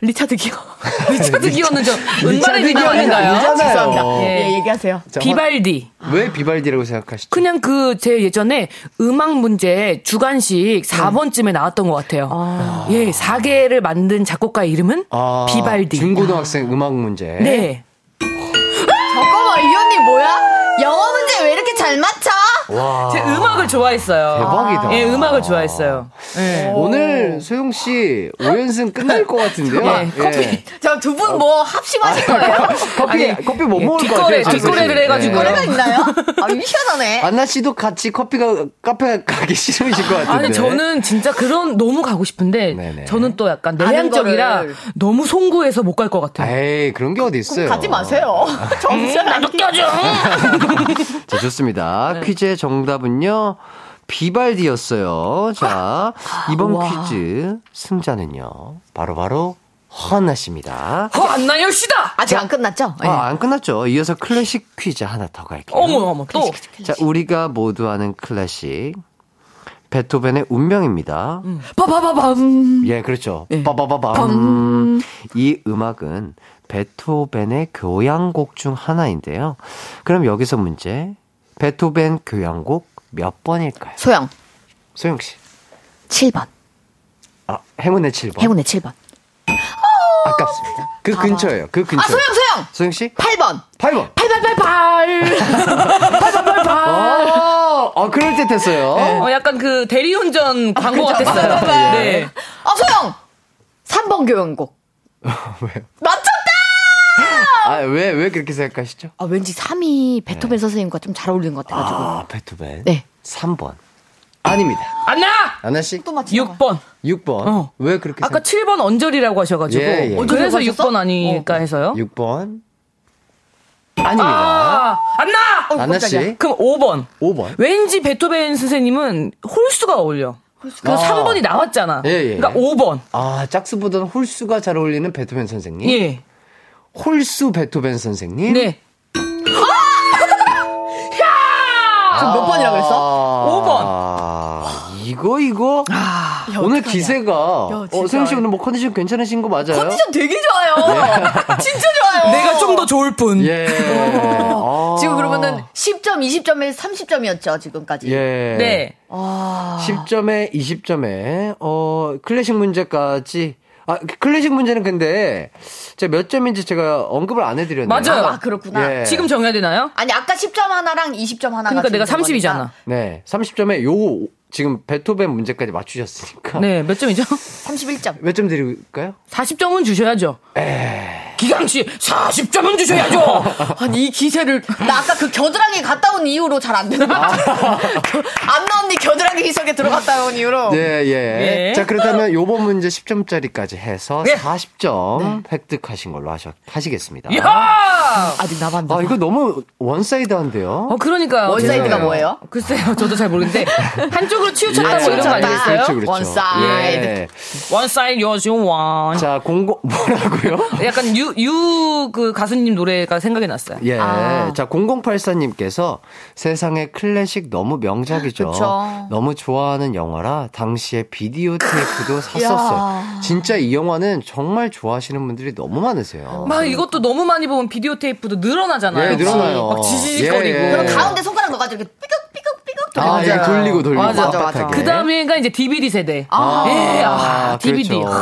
리차드 기어. 리차드 기어는 저 은발의 아닌가요? 죄송합니다. 예, 예 얘기하세요. 비발디. 왜 비발디라고 생각하시죠? 그냥 그 제 예전에 음악 문제 주관식 4번쯤에 나왔던 것 같아요. 아. 예, 4개를 만든 작곡가의 이름은 아, 비발디. 중고등학생 음악 문제. 네. 잠깐만, 이 언니 뭐야? 영어 문제 왜 이렇게 잘 맞춰? 와. 제 음악을 좋아했어요. 대박이다. 예, 음악을 좋아했어요. 네. 오늘 소영 씨 5연승 끝날 것 같은데요. 예, 커피. 예. 저두 분 뭐 합심하실 거예요? 커피 아니, 커피 못 예, 먹을 뒷거래, 거예요. 뒷거래를 해가지고. 뒷거래가 있나요? 아, 희한하네. 안나 씨도 같이 커피가 카페 가기 싫으실 것 같은데. 아니 저는 진짜 그런 너무 가고 싶은데 네네. 저는 또 약간 내향적이라 너무 송구해서 못 갈 것 같아요. 에이 그런 게 어디 있어요? 가지 마세요. 정신 나도 껴줘. 자 좋습니다. 네. 퀴즈의 정 답은요. 비발디였어요. 자, 이번 와. 퀴즈 승자는요. 바로바로 바로 허한나 씨입니다. 허한나 씨다! 아직 자, 안 끝났죠? 아, 네. 안 끝났죠. 이어서 클래식 퀴즈 하나 더 갈게요. 어머, 어머, 또. 클래식, 클래식. 자, 우리가 모두 아는 클래식. 베토벤의 운명입니다. 음. 빠바바밤. 예, 그렇죠. 네. 빠바바밤. 이 음악은 베토벤의 교향곡 중 하나인데요. 그럼 여기서 문제. 베토벤 교향곡 몇 번일까요? 소영. 소영 씨. 7번. 아, 행운의 7번. 행운의 7번. 아깝습니다. 그 봐봐. 근처예요. 그 근처. 아, 소영, 소영! 소영 씨? 8번. 8번. 8888! 8888! 아, 아, 그럴 듯 했어요. 네. 어, 약간 그 대리운전 아, 광고 아, 같았어요. 네. 아, 소영! 3번 교향곡. 왜요? 맞췄다! 아, 왜, 왜 그렇게 생각하시죠? 아, 왠지 3이 베토벤 네. 선생님과 좀 잘 어울리는 것 같아가지고. 아, 베토벤? 네. 3번. 아닙니다. 안나! 안나 씨? 또 맞추 6번. 6번. 어. 왜 그렇게 아까 생각... 7번 언저리라고 하셔가지고. 예, 예. 그래서 6번 아닐까 어. 해서요. 6번. 아닙니다. 아, 안나! 어, 안나 씨? 그럼 5번. 5번. 왠지 베토벤 선생님은 홀수가 어울려. 그래서 아. 3번이 나왔잖아. 예, 예. 그러니까 5번. 아, 짝수보다는 홀수가 잘 어울리는 베토벤 선생님? 예. 홀수 베토벤 선생님? 네. 지금 몇 번이라 그랬어? 5번. 아, 이거, 이거? 아, 오늘 기세가. 야, 어, 세영 씨 오늘 뭐 컨디션 괜찮으신 거 맞아요? 컨디션 되게 좋아요. 네. 진짜 좋아요. 내가 좀 더 좋을 뿐. 예. 아. 지금 그러면은 10점, 20점에 30점이었죠, 지금까지. 예. 네. 아. 10점에 20점에, 어, 클래식 문제까지 아, 클래식 문제는 근데 제가 몇 점인지 제가 언급을 안 해드렸네요. 맞아요. 아, 그렇구나. 예. 지금 정해야 되나요? 아니, 아까 10점 하나랑 20점 하나가. 그러니까 내가 30이잖아. 네. 30점에 요, 지금 베토벤 문제까지 맞추셨으니까. 네, 몇 점이죠? 31점. 몇 점 드릴까요? 40점은 주셔야죠. 에 기강씨 40점은 주셔야죠. 아니 이 기세를 나 아까 그 겨드랑이 갔다 온 이후로 잘 안 되는 거 같아. 안나 언니 겨드랑이 희석에 들어갔다 온 이후로. 예, 예. 예. 자 그렇다면 요번 문제 10점짜리까지 해서 예. 40점 네. 획득하신 걸로 하셔, 하시겠습니다. 야! 아직 남았는데. 아 이거 너무 one side한데요. 어 그러니까 one side가 뭐예요? 글쎄요, 저도 잘 모르는데 한쪽으로 치우쳤다 뭐 이런 거 아니겠어요? 그렇죠, 그렇죠. One side. 예. One side 요즘 one. 자 공고 뭐라고요? 약간 유유 그 가수님 노래가 생각이 났어요. 예. 아. 자, 0084님께서 세상에 클래식 너무 명작이죠. 그쵸. 너무 좋아하는 영화라 당시에 비디오 테이프도 샀었어요. 진짜 이 영화는 정말 좋아하시는 분들이 너무 많으세요. 막 이것도 너무 많이 보면 비디오 테이프도 늘어나잖아요. 예, 늘어나요. 막 지지직거리고. 예, 예. 그럼 가운데 손가락 넣어가지고 삐걱삐걱 삐걱 돌리고. 아, 예, 돌리고 돌리고. 맞아, 맞아, 맞아. 그 다음에가 이제 DVD 세대. 아, 예, 아, DVD. 그렇죠.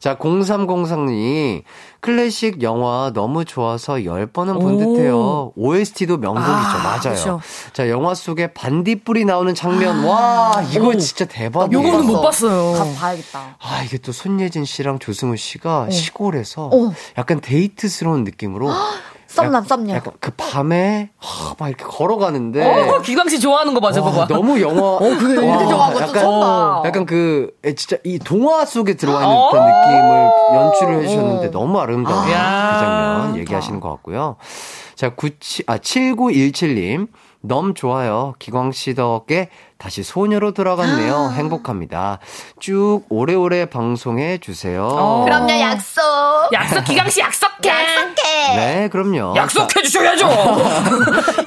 자, 0303님. 클래식 영화 너무 좋아서 10번은 본 듯해요. OST도 명곡이죠. 아, 맞아요. 그렇죠. 자, 영화 속에 반딧불이 나오는 장면. 아, 와, 이거 오. 진짜 대박이에요. 요거는 못 봤어요. 가서 봐야겠다. 아, 이게 또 손예진 씨랑 조승우 씨가 오. 시골에서 오. 약간 데이트스러운 느낌으로 썸남 썸녀. 약간 그 밤에 하, 막 이렇게 걸어가는데. 어, 기광 씨 좋아하는 거 맞아, 그거. 너무 영화. 어, 그래 이렇게 좋아하는 것도 약간, 봐. 약간 그 진짜 이 동화 속에 들어와 있는 듯한 느낌을 연출을 해주셨는데 너무 아름다운 그 장면 얘기하시는 것 같고요. 자, 97, 아, 7917님. 너무 좋아요. 기광 씨 덕에 다시 소녀로 돌아갔네요. 아. 행복합니다. 쭉 오래오래 방송해 주세요. 어. 그럼요, 약속. 약속, 기강 씨 약속해. 약속해. 네, 그럼요. 약속해 주셔야죠.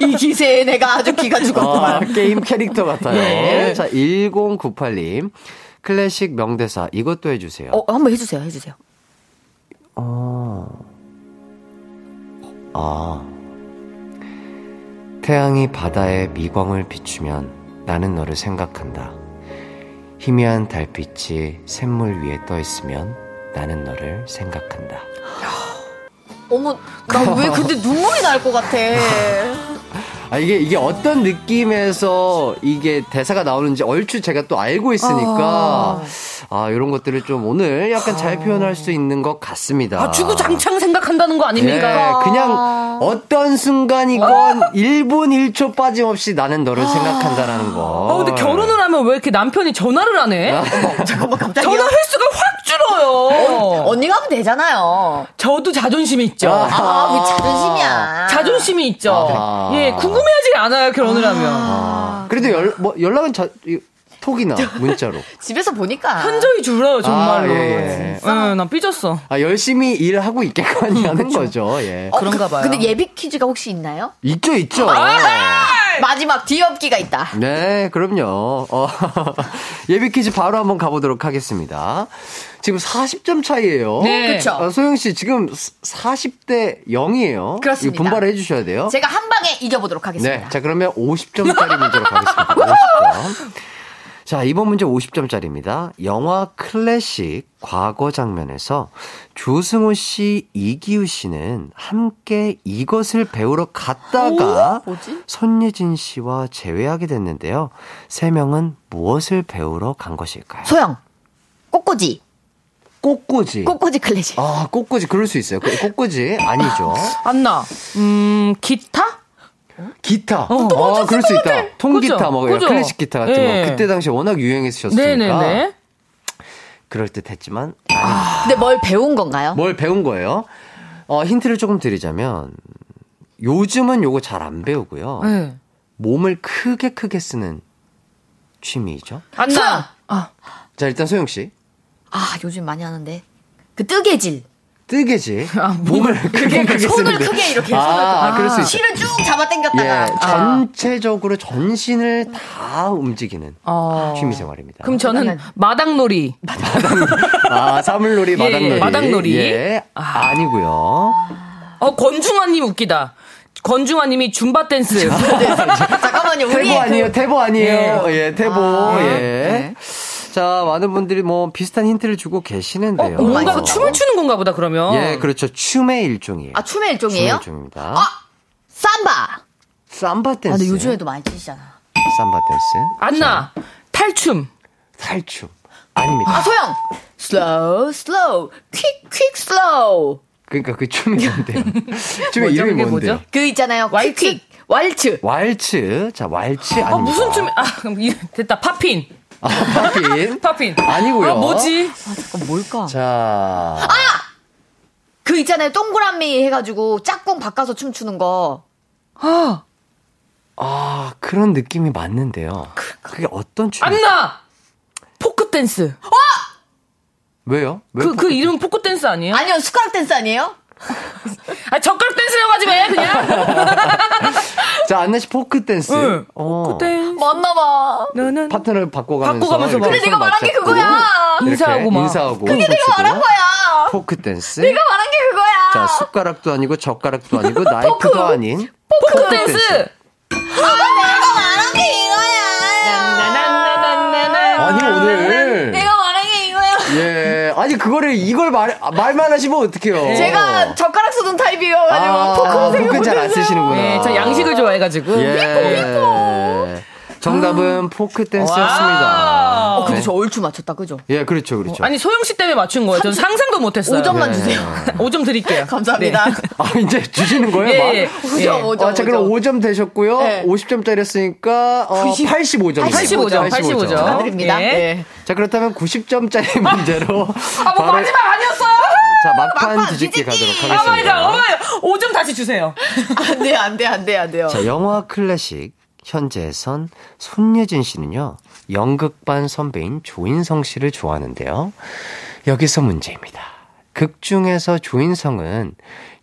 이 기세에 내가 아주 기가 죽었구만. 아, 게임 캐릭터 같아요. 네. 자, 1098님. 클래식 명대사 이것도 해주세요. 어, 한번 해주세요, 해주세요. 어, 아. 태양이 바다에 미광을 비추면 나는 너를 생각한다. 희미한 달빛이 샘물 위에 떠 있으면 나는 너를 생각한다. 어머, 나 왜 근데 눈물이 날 것 같아. 아, 이게, 이게 어떤 느낌에서 이게 대사가 나오는지 얼추 제가 또 알고 있으니까, 아, 아 이런 것들을 좀 오늘 약간 잘 표현할 수 있는 것 같습니다. 아, 주구장창 생각한다는 거 아닙니까? 네, 그냥 어떤 순간이건 1분 1초 빠짐없이 나는 너를 생각한다라는 거. 아, 근데 결혼을 하면 왜 이렇게 남편이 전화를 안 해? 잠깐만, 갑자기. 전화 횟수가 확 줄어요. 어, 언니가 하면 되잖아요. 저도 자존심이 있죠. 아, 아 자존심이야. 자존심이 있죠. 아하. 예, 궁금해하지 않아요, 결혼을 아. 하면. 아. 그래도 연, 뭐, 연락은 자, 톡이나 문자로. 집에서 보니까. 현저히 줄어요, 정말로. 아, 예, 예. 예, 난 삐졌어. 아, 열심히 일하고 있겠거니 하는 거죠, 예. 어, 그런가 봐요. 근데 예비 퀴즈가 혹시 있나요? 있죠, 있죠. 아, 마지막 뒤엎기가 있다. 네, 그럼요. 어, 예비 퀴즈 바로 한번 가보도록 하겠습니다. 지금 40점 차이예요. 네. 그렇죠. 어, 소영 씨 지금 40대 0이에요. 그렇습니다. 분발을 해 주셔야 돼요. 제가 한 방에 이겨 보도록 하겠습니다. 네. 자, 그러면 50점짜리 문제로 가겠습니다. 50점. 자, 이번 문제 50점짜리입니다. 영화 클래식 과거 장면에서 조승우 씨, 이기우 씨는 함께 이것을 배우러 갔다가 오? 손예진 씨와 재회하게 됐는데요. 세 명은 무엇을 배우러 간 것일까요? 소영, 꽃꽂이. 꽃꽂이. 꽃꽂이 클래식. 아, 꽃꽂이 그럴 수 있어요. 꽃꽂이 아니죠. 안나. 음, 기타? 기타. 어, 어 그럴 수 있다. 통기타, 뭐, 그죠? 클래식 기타 같은 네. 거. 그때 당시에 워낙 유행했었으니까. 네네네. 그럴 듯 했지만. 아. 근데 뭘 배운 건가요? 뭘 배운 거예요? 어, 힌트를 조금 드리자면, 요즘은 요거 잘 안 배우고요. 네. 몸을 크게 크게 쓰는 취미죠. 안나! 아. 자, 일단 소영씨. 아, 요즘 많이 하는데. 그 뜨개질. 뜨개질. 아, 몸을 크게, 크게 손을 크게 이렇게 아, 손을 아, 그럴 수 있어. 실을 쭉 잡아 당겼다가 예, 전체적으로 전신을 다 움직이는 어. 취미 생활입니다. 그럼 저는 마당놀이. 마당 아, 사물놀이, 예, 마당놀이. 마당놀이. 예, 아. 아니고요. 어, 권중환님 웃기다. 권중환님이 줌바 댄스. 잠깐만요. 태보 아니에요. 태보 아니에요. 예, 예 태보. 아, 예. 네. 자, 많은 분들이 뭐 비슷한 힌트를 주고 계시는데요. 어, 뭔가 춤을 추는 건가 보다, 그러면. 예, 그렇죠. 춤의 일종이에요. 아, 춤의 일종이에요? 춤의 일종입니다. 아! 삼바! 삼바 댄스. 아, 근데 요즘에도 많이 치시잖아. 삼바 댄스. 안나! 탈춤. 탈춤. 아닙니다. 아, 소영! Slow, slow, quick, quick, slow. 그러니까 그 춤이 뭔데요? 춤의 이름이 뭔데요? 그 있잖아요. Quick, quick. 왈츠. 왈츠. 자, 왈츠 아닙니다. 아, 무슨 춤이, 아, 됐다. poppin. 아, poppin. Poppin. 아니고요. 아, 뭐지? 아, 잠깐 뭘까? 자. 아! 그 있잖아요. 동그라미 해가지고 짝꿍 바꿔서 춤추는 거. 아. 아, 그런 느낌이 맞는데요. 그, 그게 어떤 춤? 안 나! 포크 댄스. 와! 왜요? 왜 그, 그 이름 포크 댄스 아니에요? 아니요, 숟가락 댄스 아니에요? 아, 젓가락 댄스라고 하지 마, 그냥. 자, 안나 씨 포크 댄스. 응. 어. 포크 댄스. 맞나봐. 너는 파트너를 바꿔가면서. 바꿔가면서. 근데 네가 말한 게 그거야. 인사하고 막. 인사하고. 그게 내가 말한 거야. 포크 댄스. 네가 말한 게 그거야. 자, 숟가락도 아니고 젓가락도 아니고 나이프도 포크. 아닌. 포크, 포크 댄스. 댄스. 아, 내가 말한 게 이거야. 아니, 오늘. 내가 말한 게 이거야. 예. 아니, 그거를 이걸 말, 말만 하시면 어떡해요. 제가 젓가락 쓰던 타입이어가지고, 아, 포크는 생각 포크 잘 안 쓰시는구나. 예, 저 양식을 좋아해가지고. 예. 미포, 미포. 정답은 아. 포크 댄스였습니다. 어, 근데 네. 저 얼추 맞췄다, 그죠? 예, 그렇죠, 그렇죠. 어, 아니, 소영 씨 때문에 맞춘 거예요. 저는 상상도 못했어요. 5점만 네. 주세요. 5점 드릴게요. 감사합니다. 네. 아, 이제 주시는 거예요? 예, 예. 5점, 5점. 아, 자, 그럼 5점 되셨고요. 네. 50점짜리였으니까, 어, 90, 85점. 85점. 85점. 축하드립니다. 예. 네. 자, 그렇다면 90점짜리 문제로. 아, 뭐 마지막 아니었어요? 자, 막판, 막판 뒤집기 가도록 하겠습니다. Oh, my god, oh my 5점 다시 주세요. 안 돼, 안 돼, 안 돼, 안 돼요. 자, 영화 클래식. 현재선 손예진 씨는요, 연극반 선배인 조인성 씨를 좋아하는데요. 여기서 문제입니다. 극 중에서 조인성은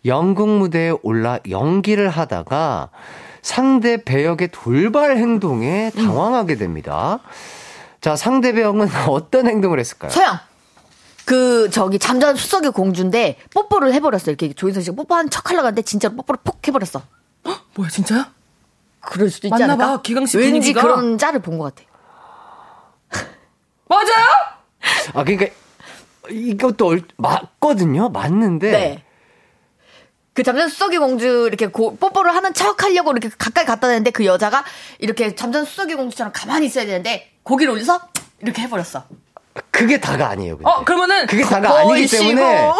연극 무대에 올라 연기를 하다가 상대 배역의 돌발 행동에 당황하게 됩니다. 자, 상대 배역은 어떤 행동을 했을까요? 소영! 그그 저기 잠자는 수석의 공주인데 뽀뽀를 해버렸어. 이렇게 조인성 씨가 뽀뽀한 척 하려고 하는데 진짜로 뽀뽀를 폭 해버렸어. 헉, 뭐야 진짜야? 그럴 수도 있지 않을까? 봐, 기강 씨 왠지 분위기가. 그런 짤을 본 것 같아. 맞아요? 아 그러니까 이것도 얼, 맞거든요. 맞는데. 네. 그 잠자는 수석의 공주 이렇게 고, 뽀뽀를 하는 척 하려고 이렇게 가까이 갖다 대는데 그 여자가 이렇게 잠자는 수석의 공주처럼 가만히 있어야 되는데 고기를 올려서 이렇게 해버렸어. 그게 다가 아니에요. 근데. 어 그러면은 그게 다가 아니기 때문에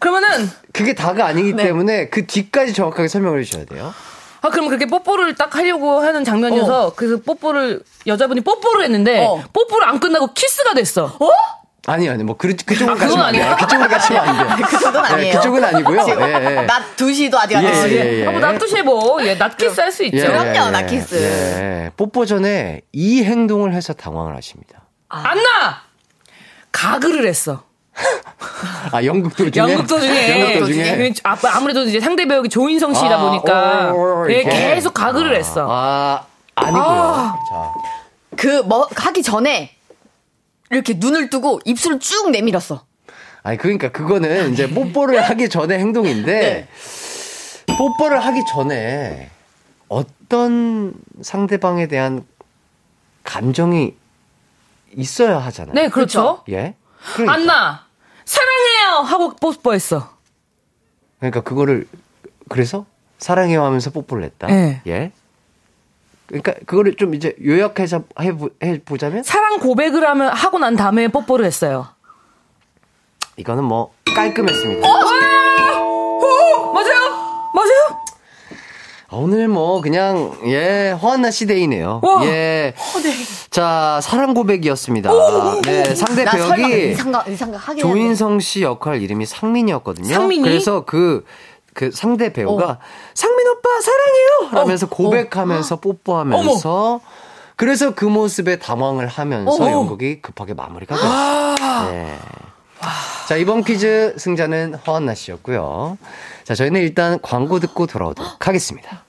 그러면은 그게 다가 아니기 네. 때문에 그 뒤까지 정확하게 설명을 해주셔야 돼요. 아, 그럼 그렇게 뽀뽀를 딱 하려고 하는 장면이어서, 어. 그래서 뽀뽀를, 여자분이 뽀뽀를 했는데, 어. 뽀뽀를 안 끝나고 키스가 됐어. 어? 아니, 아니, 뭐, 그, 그쪽은 아, 가시면 안 돼요. 그쪽은 가시면 안 돼요. 그 정도는 네, 아니에요. 네, 그쪽은 아니고요. 예, 예. 낮 2시도 아직 안 예, 됐어요. 예, 예. 아, 뭐, 낮 2시에 뭐, 예, 낮 키스 할 수 있죠. 예, 그럼요, 낮 키스. 예, 뽀뽀 전에 이 행동을 해서 당황을 하십니다. 아. 안나! 가글을 했어. 아, 연극 도 중에? 연극 도 중에. 연극 도 중에? 아, 아무래도 이제 상대 배우가 조인성 씨다 아, 보니까. 오, 오, 오, 예, 계속 가글을 아, 했어. 아, 아니고요. 아, 자. 그, 뭐, 하기 전에, 이렇게 눈을 뜨고 입술을 쭉 내밀었어. 아니, 그러니까 그거는 이제 뽀뽀를 하기 전에 행동인데, 네. 뽀뽀를 하기 전에 어떤 상대방에 대한 감정이 있어야 하잖아요. 네, 그렇죠. 예. 그러니까. 안나 사랑해요 하고 뽀뽀했어. 그러니까 그거를 그래서 사랑해요 하면서 뽀뽀를 했다. 네. 예. 그러니까 그거를 좀 이제 요약해서 해 보자면 사랑 고백을 하면 하고 난 다음에 뽀뽀를 했어요. 이거는 뭐 깔끔했습니다. 어? 어? 맞아요? 맞아요? 오늘 뭐 그냥 예 허한나. 와, 예. 어, 네. 자 사랑 고백이었습니다. 네 상대 배역이 설마, 이상각, 조인성 씨 역할 이름이 상민이었거든요. 상민이? 그래서 그그 그 상대 배우가 어. 상민 오빠 사랑해요 하면서 어. 고백하면서 어. 뽀뽀하면서 어머. 그래서 그 모습에 당황을 하면서 어머. 연극이 급하게 마무리가 됐어요. 아. 네. 자 이번 퀴즈 승자는 허한나 씨였고요. 자 저희는 일단 광고 듣고 돌아오도록 하겠습니다.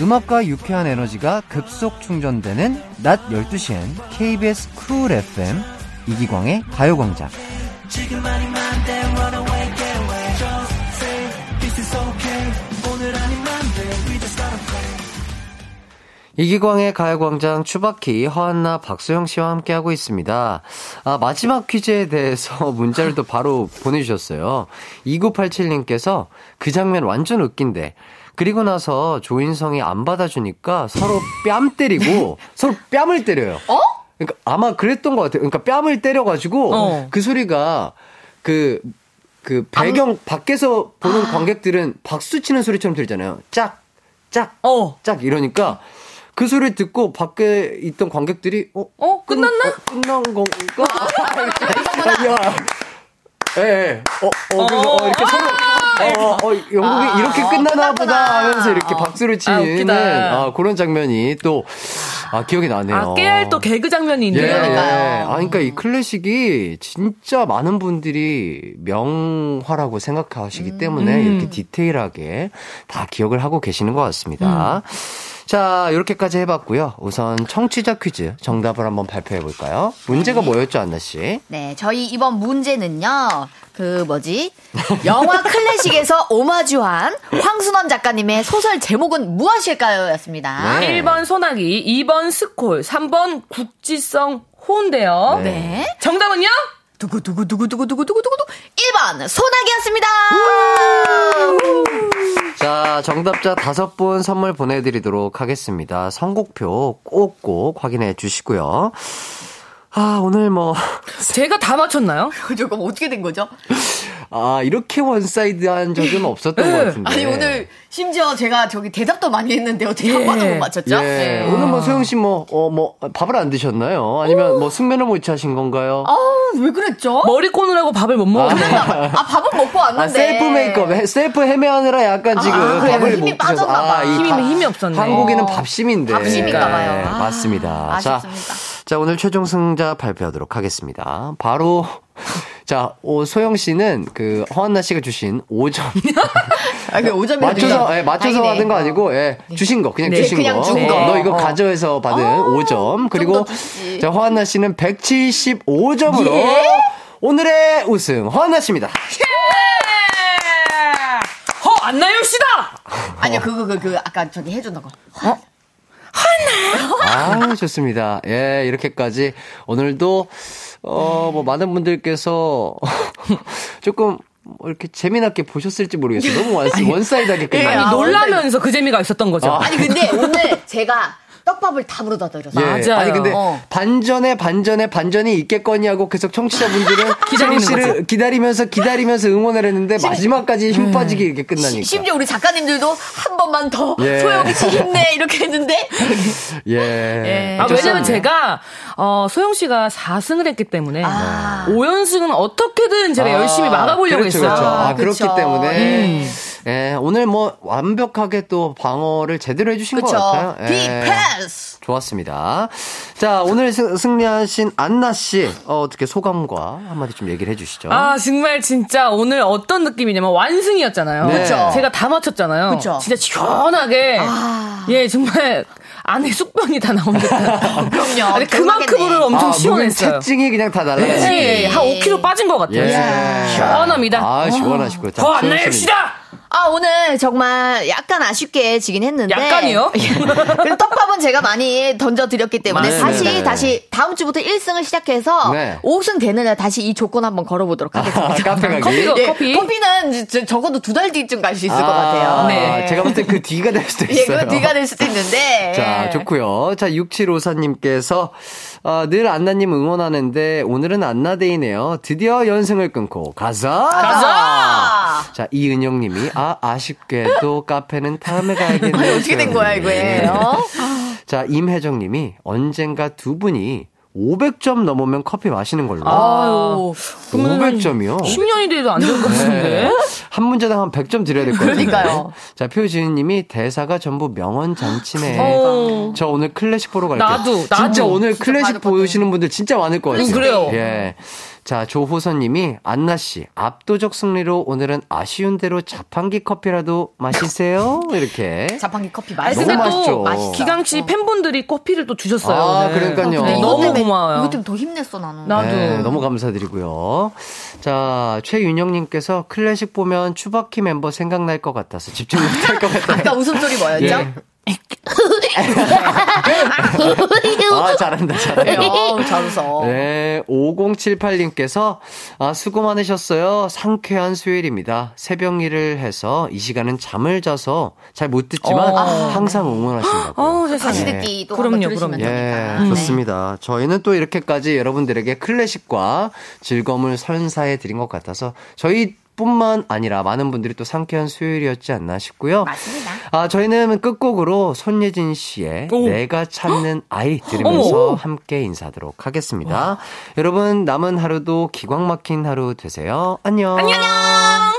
음악과 유쾌한 에너지가 급속 충전되는 낮 12시엔 KBS 쿨 FM 이기광의 가요광장. 이기광의 가요광장 추바키 허한나 박소영 씨와 함께하고 있습니다. 아, 마지막 퀴즈에 대해서 문자를 또 바로 보내주셨어요. 2987님께서 그 장면 완전 웃긴데 그리고 나서 조인성이 안 받아주니까 서로 뺨 때리고 서로 뺨을 때려요. 어? 그러니까 아마 그랬던 것 같아요. 그러니까 뺨을 때려가지고 어. 그 소리가 그, 그 배경 안... 밖에서 보는 아. 관객들은 박수 치는 소리처럼 들잖아요. 짝, 짝, 어. 짝 이러니까 그 소리 듣고 밖에 있던 관객들이 어, 어 끝났나? 어, 끝난 건가? 야, 예, 예. 어, 어, 그래서 어, 이렇게 서로 어, 어, 영국이 아, 이렇게 끝나나 보다 하면서 이렇게 박수를 치는 아, 아, 그런 장면이 또 아, 기억이 나네요. 아, 깨알 또 개그 장면이 있네요. 예, 예. 아, 그러니까 이 클래식이 진짜 많은 분들이 명화라고 생각하시기 음. 때문에 이렇게 디테일하게 다 기억을 하고 계시는 것 같습니다. 음. 자, 이렇게까지 해봤고요. 우선 청취자 퀴즈 정답을 한번 발표해 볼까요? 문제가 네. 뭐였죠, 안나 씨? 네, 저희 이번 문제는요. 그 뭐지? 영화 클래식에서 오마주한 황순원 작가님의 소설 제목은 무엇일까요? 였습니다. 네. 1번 소나기, 2번 스콜, 3번 국지성 호인데요. 네. 네. 정답은요? 두구두구두구두구두구두구두구 1번 소나기였습니다. 자, 정답자 다섯 분 선물 보내드리도록 하겠습니다. 선곡표 꼭꼭 확인해 주시고요. 아, 오늘 뭐. 제가 다 맞췄나요? 저거 어떻게 된 거죠? 아, 이렇게 one side한 적은 없었던 네. 것 같은데. 아니, 오늘 심지어 제가 저기 대답도 많이 했는데 어떻게 예. 한 번도 못 맞췄죠? 예. 네. 오늘 뭐 소영 씨 뭐, 어, 뭐, 밥을 안 드셨나요? 아니면 오. 뭐 숙면을 못 하신 건가요? 아, 왜 그랬죠? 머리 꼬느라고 밥을 못 먹었는데. 아, 아, 밥은 먹고 왔는데. 아, 셀프 메이크업, 셀프 헤메하느라 약간 아, 지금 아, 밥을 힘이 못 드셔서. 아, 힘이, 힘이 없었네. 한국인은 밥심인데. 밥심인가 봐요. 네, 맞습니다. 아쉽습니다. 자. 자, 오늘 최종 승자 발표하도록 하겠습니다. 바로, 자, 오, 소영 씨는 그, 허한나 씨가 주신 5점. 아, 그 5점이 맞춰서, 예, 맞춰서 받은 거 아니고, 예, 네. 주신 거, 그냥 네, 주신 그냥 거. 준 거. 너 이거 어. 가져해서 받은 어, 5점. 그리고, 자, 허한나 씨는 175점으로 예? 오늘의 우승, 허한나 씨입니다. 예! 허, 안나영 씨다! 아니요, 그거, 그, 그, 아까 저기 해준다 거. 어? 하나. 아, 좋습니다. 예, 이렇게까지 오늘도 어, 뭐 많은 분들께서 조금 뭐 이렇게 재미나게 보셨을지 모르겠어요. 너무 one, one-side하게 끝나요. 아니, 아, 놀라면서 그 재미가 있었던 거죠. 아. 아니, 근데 오늘 제가 떡밥을 다 물어다 드렸어요. 예. 맞아요. 아니 근데 어. 반전에 반전에 반전이 있겠거니 하고 계속 청취자분들은 기다리는 씨를 기다리면서 기다리면서 응원을 했는데 심, 마지막까지 힘 음. 빠지게 이렇게 끝나니까. 심지어 우리 작가님들도 한 번만 더 예. 소영이 씨 힘내 이렇게 했는데. 예. 예. 아, 왜냐면 제가 어, 소영 씨가 4승을 했기 때문에 아. 5연승은 어떻게든 제가 아. 열심히 막아보려고 그렇죠, 했어요. 그렇죠. 아, 그렇기 때문에. 음. 예, 오늘 뭐 완벽하게 또 방어를 제대로 해주신 그쵸. 것 같아요. 예. 디패스! 좋았습니다. 자, 오늘 승 리하신 안나 씨, 어, 떻게 소감과 한마디 좀 얘기를 해주시죠. 아, 정말 진짜 오늘 어떤 느낌이냐면 완승이었잖아요. 네. 그쵸. 제가 다 맞췄잖아요. 그쵸. 진짜 시원하게. 아. 예, 정말 안에 쑥병이 다 나온 듯한. 그럼요. 아니, 그만큼으로 엄청 아, 시원했어요. 채증이 그냥 다 날라갔어요. 네, 한 5kg 빠진 것 같아요. 예. 시원합니다. 아, 시원하시고. 더안 내립시다! 아, 오늘 정말 약간 아쉽게 지긴 했는데. 약간이요? 그리고 떡밥은 제가 많이 던져드렸기 때문에 맞 다시, 네. 다시 다음 주부터 1승을 시작해서 네. 5승 되느냐 다시 이 조건 한번 걸어보도록 하겠습니다. 아, 카페 가기? 커피, 예, 커피? 커피는 저, 적어도 두 달 뒤쯤 갈 수 있을 아, 것 같아요. 네. 제가 볼 때 그 뒤가 될 수도 있어요. 예, 그 뒤가 될 수도 있는데. 자, 좋고요. 자, 6754님께서 어, 늘 안나님 응원하는데 오늘은 안나데이네요. 드디어 연승을 끊고 가자! 가자! 자, 이은영 님이 아, 아쉽게도 카페는 다음에 가야겠네요. 어떻게 된 거야, 이거예요? 자, 임혜정 님이 언젠가 두 분이 500점 넘으면 커피 마시는 걸로. 아유. 500점이요? 10년이 돼도 안 될 것 같은데. 네. 한 문제당 한 100점 드려야 될 것 같아요. 그러니까요. 자, 표지은 님이 대사가 전부 명언 잔치네. 어. 저 오늘 클래식 보러 갈게요. 나도, 나도. 진짜 오늘 클래식 보시는 분들 진짜 많을 것 같아요. 음, 그래요. 예. 자, 조호선님이 안나 씨, 압도적 승리로 오늘은 아쉬운 대로 자판기 커피라도 마시세요. 이렇게. 자판기 커피 맛있어. 너무 맛있죠. 맛있어. 기강씨 어. 팬분들이 커피를 또 주셨어요. 아, 오늘. 그러니까요. 네, 너무 고마워요. 이것 때문에 더 힘냈어, 나는. 나도. 네, 너무 감사드리고요. 자, 최윤영님께서 클래식 보면 추바키 멤버 생각날 것 같아서 집중 못할 것 같아요. 아까 웃음소리 뭐였죠? 예. 아, 잘한다, 잘해. 어, 잘 웃어. 네, 5078님께서, 아, 수고 많으셨어요. 상쾌한 수요일입니다. 새벽 일을 해서 이 시간은 잠을 자서 잘 못 듣지만 어. 항상 응원하신다고. 어, 다시 듣기 또 그럼요, 그럼요. 예, 좋습니다. 저희는 또 이렇게까지 여러분들에게 클래식과 즐거움을 선사해 드린 것 같아서 저희 뿐만 아니라 많은 분들이 또 상쾌한 수요일이었지 않나 싶고요. 맞습니다. 아, 저희는 끝곡으로 손예진 씨의 오. 내가 찾는 아이 들으면서 오. 함께 인사하도록 하겠습니다. 와. 여러분, 남은 하루도 기광 막힌 하루 되세요. 안녕. 안녕!